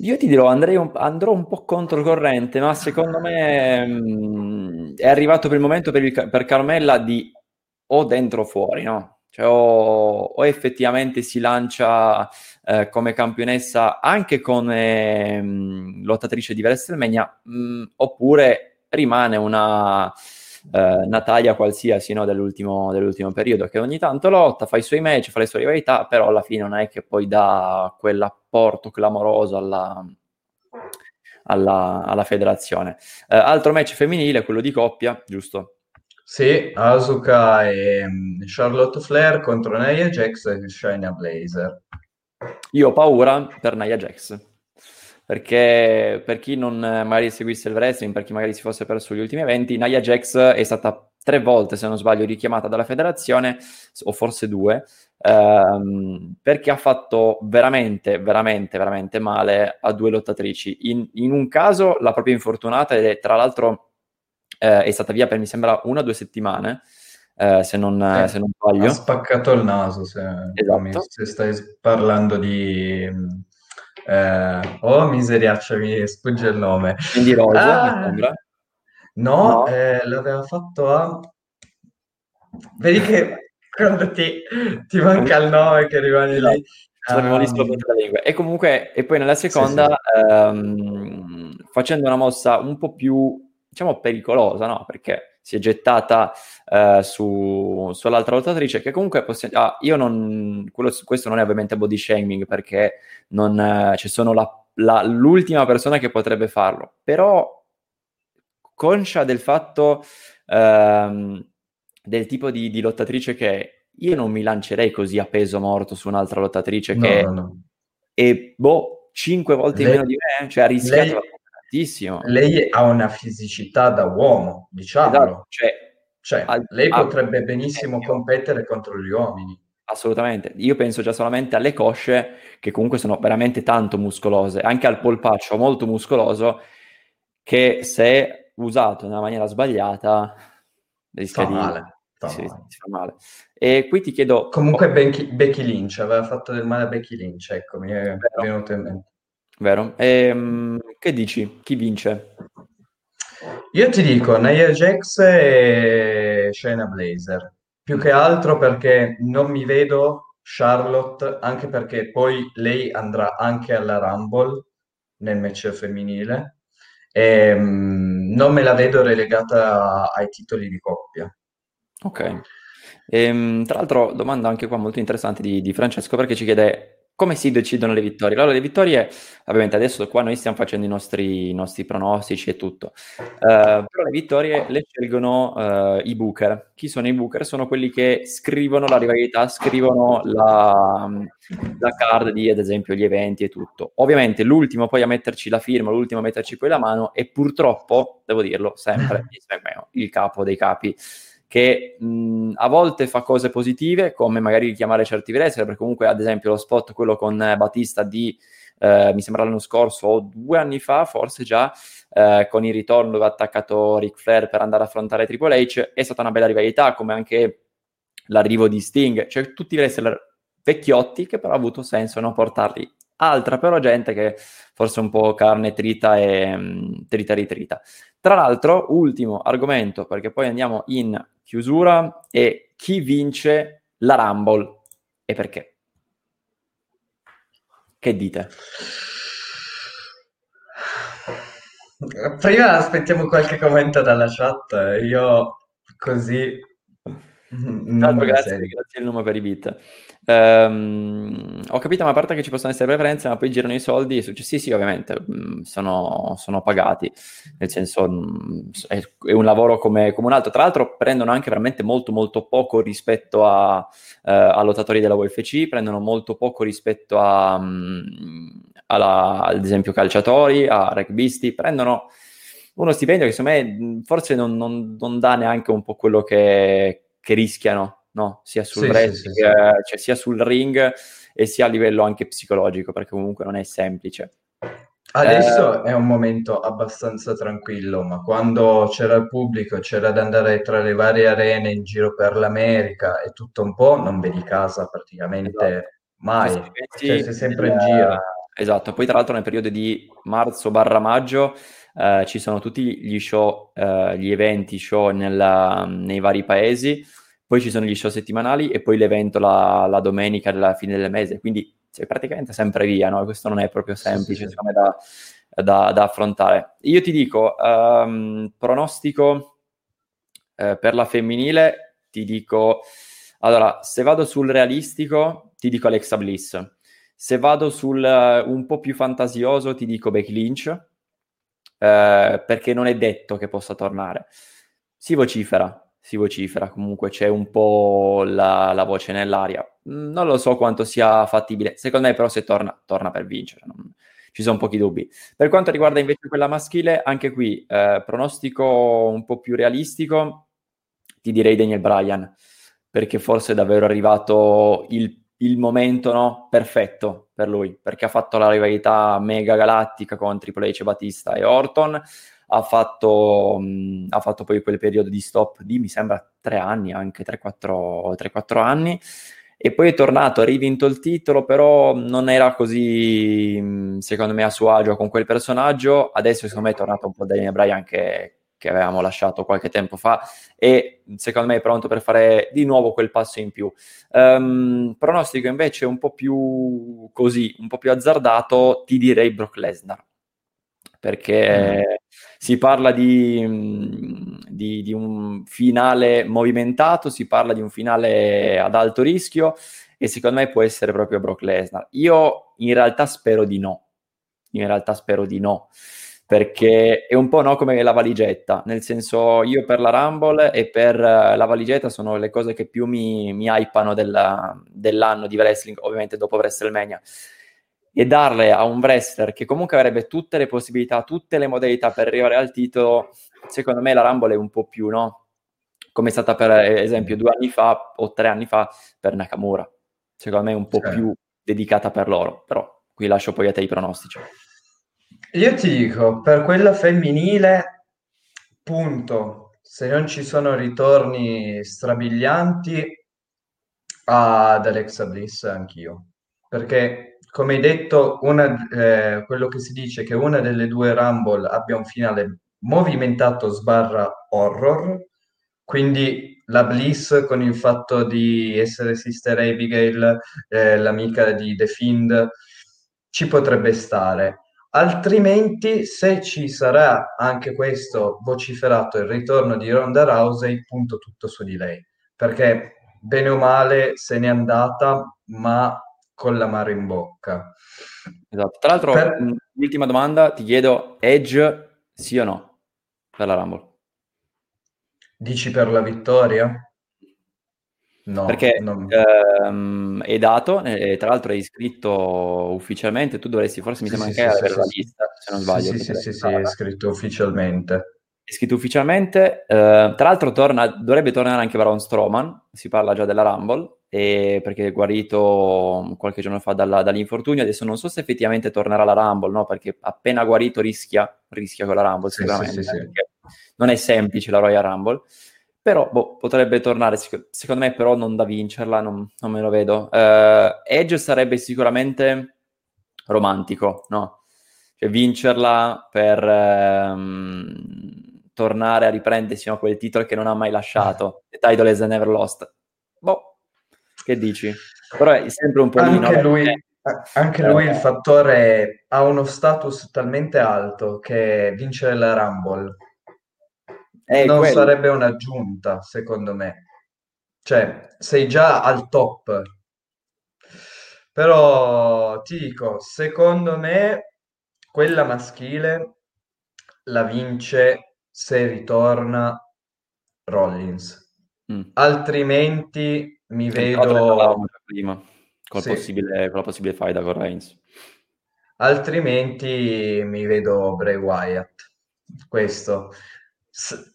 Speaker 1: Io ti dirò, un- andrò un po' controcorrente, ma secondo me mh, è arrivato per il momento per, il- per Carmella di o dentro o fuori, no? Cioè, o, o effettivamente si lancia eh, come campionessa anche come mh, lottatrice di WrestleMania, mh, oppure rimane una eh, Natalia qualsiasi no, dell'ultimo, dell'ultimo periodo, che ogni tanto lotta, fa i suoi match, fa le sue rivalità, però alla fine non è che poi dà quell'apporto clamoroso alla, alla, alla federazione. Eh, altro match femminile, quello di coppia, giusto?
Speaker 2: sì, Asuka e mh, Charlotte Flair contro Nia Jax e Shayna Blazer.
Speaker 1: Io ho paura per Nia Jax, perché per chi non magari seguisse il wrestling, per chi magari si fosse perso gli ultimi eventi, Nia Jax è stata tre volte, se non sbaglio, richiamata dalla federazione, o forse due, ehm, perché ha fatto veramente, veramente, veramente male a due lottatrici. In, in un caso l'ha proprio infortunata ed è tra l'altro eh, è stata via per mi sembra una o due settimane. Eh, se, non, eh, se non sbaglio. Ha
Speaker 2: spaccato il naso se,
Speaker 1: esatto.
Speaker 2: se stai parlando di... Eh, oh, miseriaccia, mi sfugge il nome.
Speaker 1: Quindi Rosa, ah.
Speaker 2: No, no. Eh, l'aveva fatto a... Vedi che quando ti, ti manca il nome che rimani
Speaker 1: esatto.
Speaker 2: lì.
Speaker 1: Sono um... la lingua. E comunque, e poi nella seconda, sì, sì. Ehm, facendo una mossa un po' più, diciamo, pericolosa, no? Perché si è gettata eh, su, sull'altra lottatrice che comunque possiamo, ah, io non quello, questo non è ovviamente body shaming perché non eh, ci sono la, la, l'ultima persona che potrebbe farlo però conscia del fatto ehm, del tipo di, di, lottatrice che è, io non mi lancerei così a peso morto su un'altra lottatrice no, che no, no. è boh, cinque volte lei, in meno di me, cioè ha rischiato lei, tantissimo.
Speaker 2: Lei ha una fisicità da uomo, diciamo. Esatto,
Speaker 1: cioè,
Speaker 2: cioè al, lei potrebbe al, benissimo al, competere contro gli uomini.
Speaker 1: Assolutamente, io penso già solamente alle cosce che comunque sono veramente tanto muscolose, anche al polpaccio molto muscoloso che se usato nella maniera sbagliata rischia
Speaker 2: fa
Speaker 1: di...
Speaker 2: male.
Speaker 1: Sì, male. E qui ti chiedo...
Speaker 2: Comunque oh, Becky, Becky, Lynch aveva fatto del male a Becky Lynch, ecco, mi è vero. venuto in mente.
Speaker 1: Vero. E, um, che dici? Chi vince?
Speaker 2: Io ti dico Nia Jax e Shayna Blazer. Più che altro perché non mi vedo Charlotte, anche perché poi lei andrà anche alla Rumble nel match femminile e, um, non me la vedo relegata ai titoli di coppia.
Speaker 1: Ok. E, ehm, tra l'altro, domanda anche qua molto interessante di, di Francesco perché ci chiede come si decidono le vittorie? Allora, le vittorie, ovviamente adesso qua noi stiamo facendo i nostri, i nostri pronostici e tutto, uh, però le vittorie le scelgono uh, i booker. Chi sono i booker? Sono quelli che scrivono la rivalità, scrivono la, la card di, ad esempio, gli eventi e tutto. Ovviamente l'ultimo poi a metterci la firma, l'ultimo a metterci poi la mano e purtroppo, devo dirlo, sempre il capo dei capi che mh, a volte fa cose positive, come magari richiamare certi wrestler, perché comunque ad esempio lo spot, quello con Batista di, eh, mi sembra l'anno scorso o due anni fa, forse già, eh, con il ritorno dove ha attaccato Ric Flair per andare a affrontare Triple H, è stata una bella rivalità, come anche l'arrivo di Sting, cioè tutti i wrestler vecchiotti che però ha avuto senso no, portarli altra però gente che forse un po' carne trita e um, trita ritrita. Tra l'altro, ultimo argomento, perché poi andiamo in chiusura, è chi vince la Rumble e perché? Che dite?
Speaker 2: Prima aspettiamo qualche commento dalla chat, io così...
Speaker 1: Non grazie, grazie il nome per i beat. Um, ho capito, ma a parte che ci possono essere preferenze, ma poi girano i soldi e succede, sì, sì, ovviamente, mm, sono, sono pagati, nel senso mm, è, è, un lavoro come, come, un altro. Tra l'altro prendono anche veramente molto, molto poco rispetto a, uh, a lottatori della UFC, prendono molto poco rispetto a, um, alla, ad esempio, calciatori, a rugbisti, prendono uno stipendio che secondo me forse non, non, non dà neanche un po' quello che, che rischiano no? sia sul sì, wrestling, sì, sì, cioè sia sul ring e sia a livello anche psicologico, perché comunque non è semplice.
Speaker 2: Adesso eh, è un momento abbastanza tranquillo, ma quando c'era il pubblico, c'era da andare tra le varie arene in giro per l'America e tutto un po', non vedi casa praticamente esatto. mai, cioè sei sempre in giro.
Speaker 1: Esatto, poi tra l'altro nel periodo di marzo barra maggio eh, ci sono tutti gli show, eh, gli eventi, show nella, nei vari paesi, poi ci sono gli show settimanali e poi l'evento la, la domenica della fine del mese, quindi sei praticamente sempre via, no? Questo non è proprio semplice, sì, sì. Da, da, da, affrontare. Io ti dico, um, pronostico eh, per la femminile, ti dico, allora, se vado sul realistico, ti dico Alexa Bliss. Se vado sul uh, un po' più fantasioso, ti dico Becky Lynch, uh, perché non è detto che possa tornare. Si vocifera, si vocifera, comunque c'è un po' la, la, voce nell'aria. Non lo so quanto sia fattibile, secondo me però se torna, torna per vincere. Non... ci sono pochi dubbi. Per quanto riguarda invece quella maschile, anche qui eh, pronostico un po' più realistico, ti direi Daniel Bryan, perché forse è davvero arrivato il, il momento no? perfetto per lui, perché ha fatto la rivalità mega galattica con Triple H, Batista e Orton, ha fatto, mh, ha fatto poi quel periodo di stop di, mi sembra, tre anni, anche 3-4 anni, e poi è tornato, ha rivinto il titolo, però non era così, secondo me, a suo agio con quel personaggio. Adesso, secondo me, è tornato un po' Daniel Bryan che, che avevamo lasciato qualche tempo fa e secondo me è pronto per fare di nuovo quel passo in più. Um, pronostico invece un po' più così, un po' più azzardato, ti direi Brock Lesnar perché mm. si parla di, mm, di, di, un finale movimentato, si parla di un finale ad alto rischio e secondo me può essere proprio Brock Lesnar. Io in realtà spero di no, in realtà spero di no, perché è un po' no, come la valigetta, nel senso io per la Rumble e per la valigetta sono le cose che più mi, mi hypano della, dell'anno di wrestling, ovviamente dopo WrestleMania e darle a un wrestler che comunque avrebbe tutte le possibilità, tutte le modalità per arrivare al titolo, secondo me la Rumble è un po' più, no? Come è stata per esempio due anni fa o tre anni fa per Nakamura. Secondo me è un po' certo. più dedicata per loro, però qui lascio poi a te i pronostici.
Speaker 2: Io ti dico, per quella femminile, punto, se non ci sono ritorni strabilianti, ad Alexa Bliss anch'io, perché come hai detto, una, eh, quello che si dice è che una delle due Rumble abbia un finale movimentato sbarra horror, quindi la Bliss con il fatto di essere Sister Abigail, eh, l'amica di The Fiend, ci potrebbe stare. Altrimenti, se ci sarà anche questo vociferato, il ritorno di Ronda Rousey, punto tutto su di lei, perché bene o male se n'è andata, ma con l'amaro in bocca.
Speaker 1: Esatto. Tra l'altro, per... l'ultima domanda, ti chiedo, Edge sì o no per la Rumble?
Speaker 2: Dici per la vittoria?
Speaker 1: No, perché non... ehm, è dato, e tra l'altro è iscritto ufficialmente, tu dovresti forse mi sì, sembra sì, anche sì, avere la lista, se non sbaglio.
Speaker 2: Sì, sì, sì, sì, è iscritto ufficialmente.
Speaker 1: È scritto ufficialmente, eh, tra l'altro torna, dovrebbe tornare anche Baron Stroman, si parla già della Rumble, e perché è guarito qualche giorno fa dalla, dall'infortunio, adesso non so se effettivamente tornerà alla Rumble, no? perché appena guarito rischia, rischia con la Rumble sicuramente, non è semplice la Royal Rumble, però boh, potrebbe tornare, secondo me però non da vincerla, non, non me lo vedo. Uh, Edge sarebbe sicuramente romantico, no? Cioè vincerla per ehm, tornare a riprendersi no, quel titolo che non ha mai lasciato, The Title has never lost. Boh, che dici? Però è sempre un po'
Speaker 2: anche lì, lui, eh. anche lui il fattore ha uno status talmente alto che vincere la Rumble è non quello. sarebbe un'aggiunta, secondo me. Cioè, sei già al top. Però ti dico, secondo me quella maschile la vince se ritorna Rollins. Mm. Altrimenti mi vedo...
Speaker 1: Prima, col sì. possibile, con la possibile faida con Reigns.
Speaker 2: Altrimenti mi vedo Bray Wyatt. Questo. S-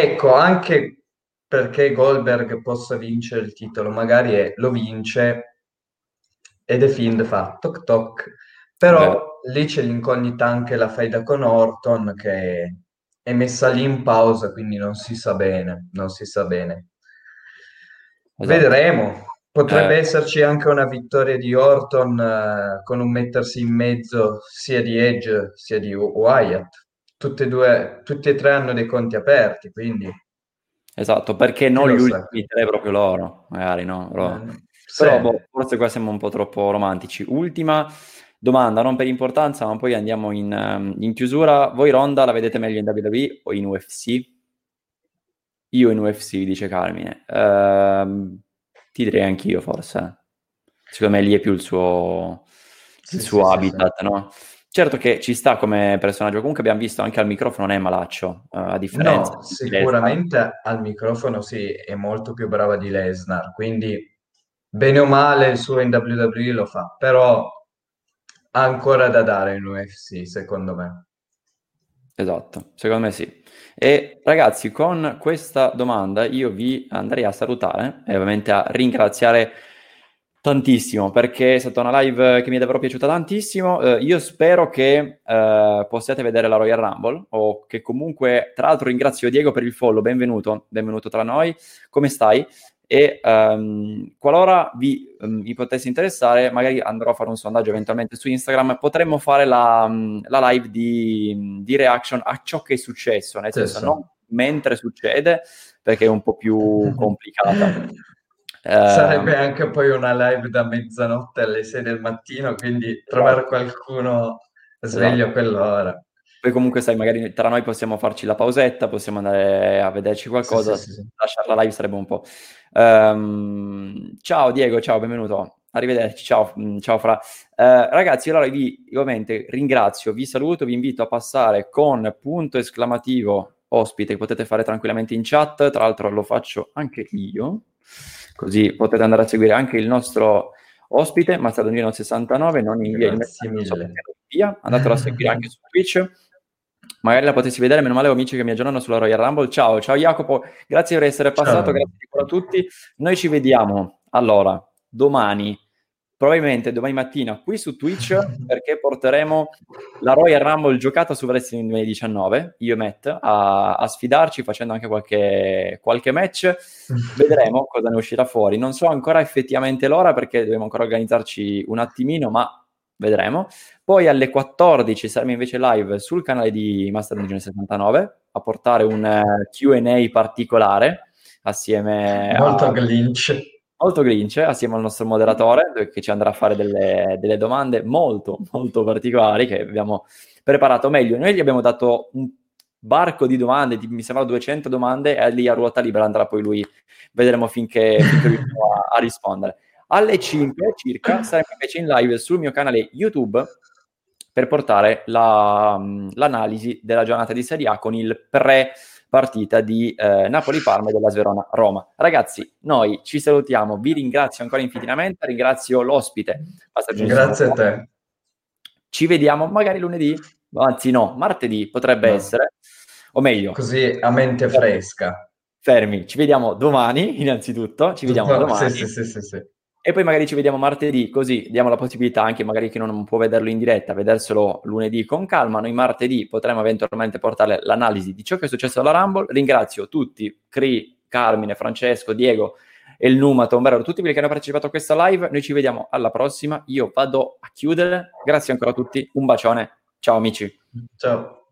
Speaker 2: ecco, anche perché Goldberg possa vincere il titolo, magari è, lo vince e The Fiend fa toc toc. Però Beh. lì c'è l'incognita anche la faida con Orton che è messa lì in pausa, quindi non si sa bene, non si sa bene. Esatto. Vedremo. Potrebbe eh. esserci anche una vittoria di Orton eh, con un mettersi in mezzo sia di Edge sia di Wyatt. Tutte e, due, tutti e tre hanno dei conti aperti, quindi...
Speaker 1: Esatto, perché non gli ultimi tre proprio loro, magari, no? Loro. Eh, Però boh, forse qua siamo un po' troppo romantici. Ultima domanda, non per importanza, ma poi andiamo in, ehm, in chiusura. Voi Ronda la vedete meglio in WWE o in UFC? Io in UFC, dice Carmine. Uh, ti direi anch'io, forse. Secondo me lì è più il suo, sì, il suo sì, habitat, sì, no? Certo che ci sta come personaggio, comunque abbiamo visto anche al microfono non è malaccio, uh, a differenza.
Speaker 2: No, sicuramente Lesnar. al microfono sì, è molto più brava di Lesnar, quindi bene o male il suo in WWE lo fa, però ha ancora da dare in UFC, secondo me.
Speaker 1: Esatto, secondo me sì. E ragazzi, con questa domanda io vi andrei a salutare e ovviamente a ringraziare tantissimo perché è stata una live che mi è davvero piaciuta tantissimo. Eh, io spero che eh, possiate vedere la Royal Rumble o che comunque, tra l'altro, ringrazio Diego per il follow. Benvenuto, benvenuto tra noi. Come stai? e um, qualora vi, um, vi, potesse interessare, magari andrò a fare un sondaggio eventualmente su Instagram, potremmo fare la, um, la live di, di, reaction a ciò che è successo, nel senso non mentre succede, perché è un po' più complicata.
Speaker 2: Sarebbe uh, anche poi una live da mezzanotte alle 6 del mattino, quindi trovare esatto. qualcuno sveglio esatto. a quell'ora.
Speaker 1: Poi comunque sai, magari tra noi possiamo farci la pausetta, possiamo andare a vederci qualcosa, sì, sì, sì, lasciare la live sarebbe un po'. Um, ciao Diego, ciao, benvenuto. Arrivederci, ciao, mm, ciao Fra. Uh, ragazzi, allora vi ovviamente ringrazio, vi saluto, vi invito a passare con punto esclamativo ospite che potete fare tranquillamente in chat, tra l'altro lo faccio anche io, così potete andare a seguire anche il nostro ospite, Mazzadonino69, non in via messaggio, via, andatelo a seguire anche su Twitch magari la potessi vedere, meno male ho amici che mi aggiornano sulla Royal Rumble. Ciao, ciao Jacopo, grazie per essere passato, ciao. grazie a tutti. Noi ci vediamo allora domani, probabilmente domani mattina qui su Twitch perché porteremo la Royal Rumble giocata su Wrestling 2019, io e Matt, a, a sfidarci facendo anche qualche, qualche match. Vedremo cosa ne uscirà fuori. Non so ancora effettivamente l'ora perché dobbiamo ancora organizzarci un attimino, ma vedremo. Poi alle 14 saremo invece live sul canale di Master Dungeon 79 a portare un uh, Q&A particolare assieme
Speaker 2: molto a... glitch
Speaker 1: molto glitch assieme al nostro moderatore che ci andrà a fare delle, delle domande molto molto particolari che abbiamo preparato meglio. Noi gli abbiamo dato un barco di domande, di, mi sembra 200 domande e lì a ruota libera andrà poi lui, vedremo finché, finché riusciremo a, a rispondere. Alle 5 circa saremo invece in live sul mio canale YouTube per portare la, l'analisi della giornata di Serie A con il pre partita di eh, Napoli-Parma e della Sverona-Roma. Ragazzi, noi ci salutiamo, vi ringrazio ancora infinitamente, ringrazio l'ospite.
Speaker 2: Grazie a te.
Speaker 1: Ci vediamo magari lunedì, anzi no, martedì potrebbe no. essere, o meglio.
Speaker 2: Così a mente fresca.
Speaker 1: Fermi, ci vediamo domani innanzitutto, ci vediamo domani.
Speaker 2: Sì, sì, sì, sì
Speaker 1: e poi magari ci vediamo martedì, così diamo la possibilità anche magari chi non può vederlo in diretta, vederselo lunedì con calma. Noi martedì potremo eventualmente portare l'analisi di ciò che è successo alla Rumble. Ringrazio tutti, Cri, Carmine, Francesco, Diego e il Numa, Tomberro, tutti quelli che hanno partecipato a questa live. Noi ci vediamo alla prossima. Io vado a chiudere. Grazie ancora a tutti. Un bacione. Ciao amici.
Speaker 2: Ciao.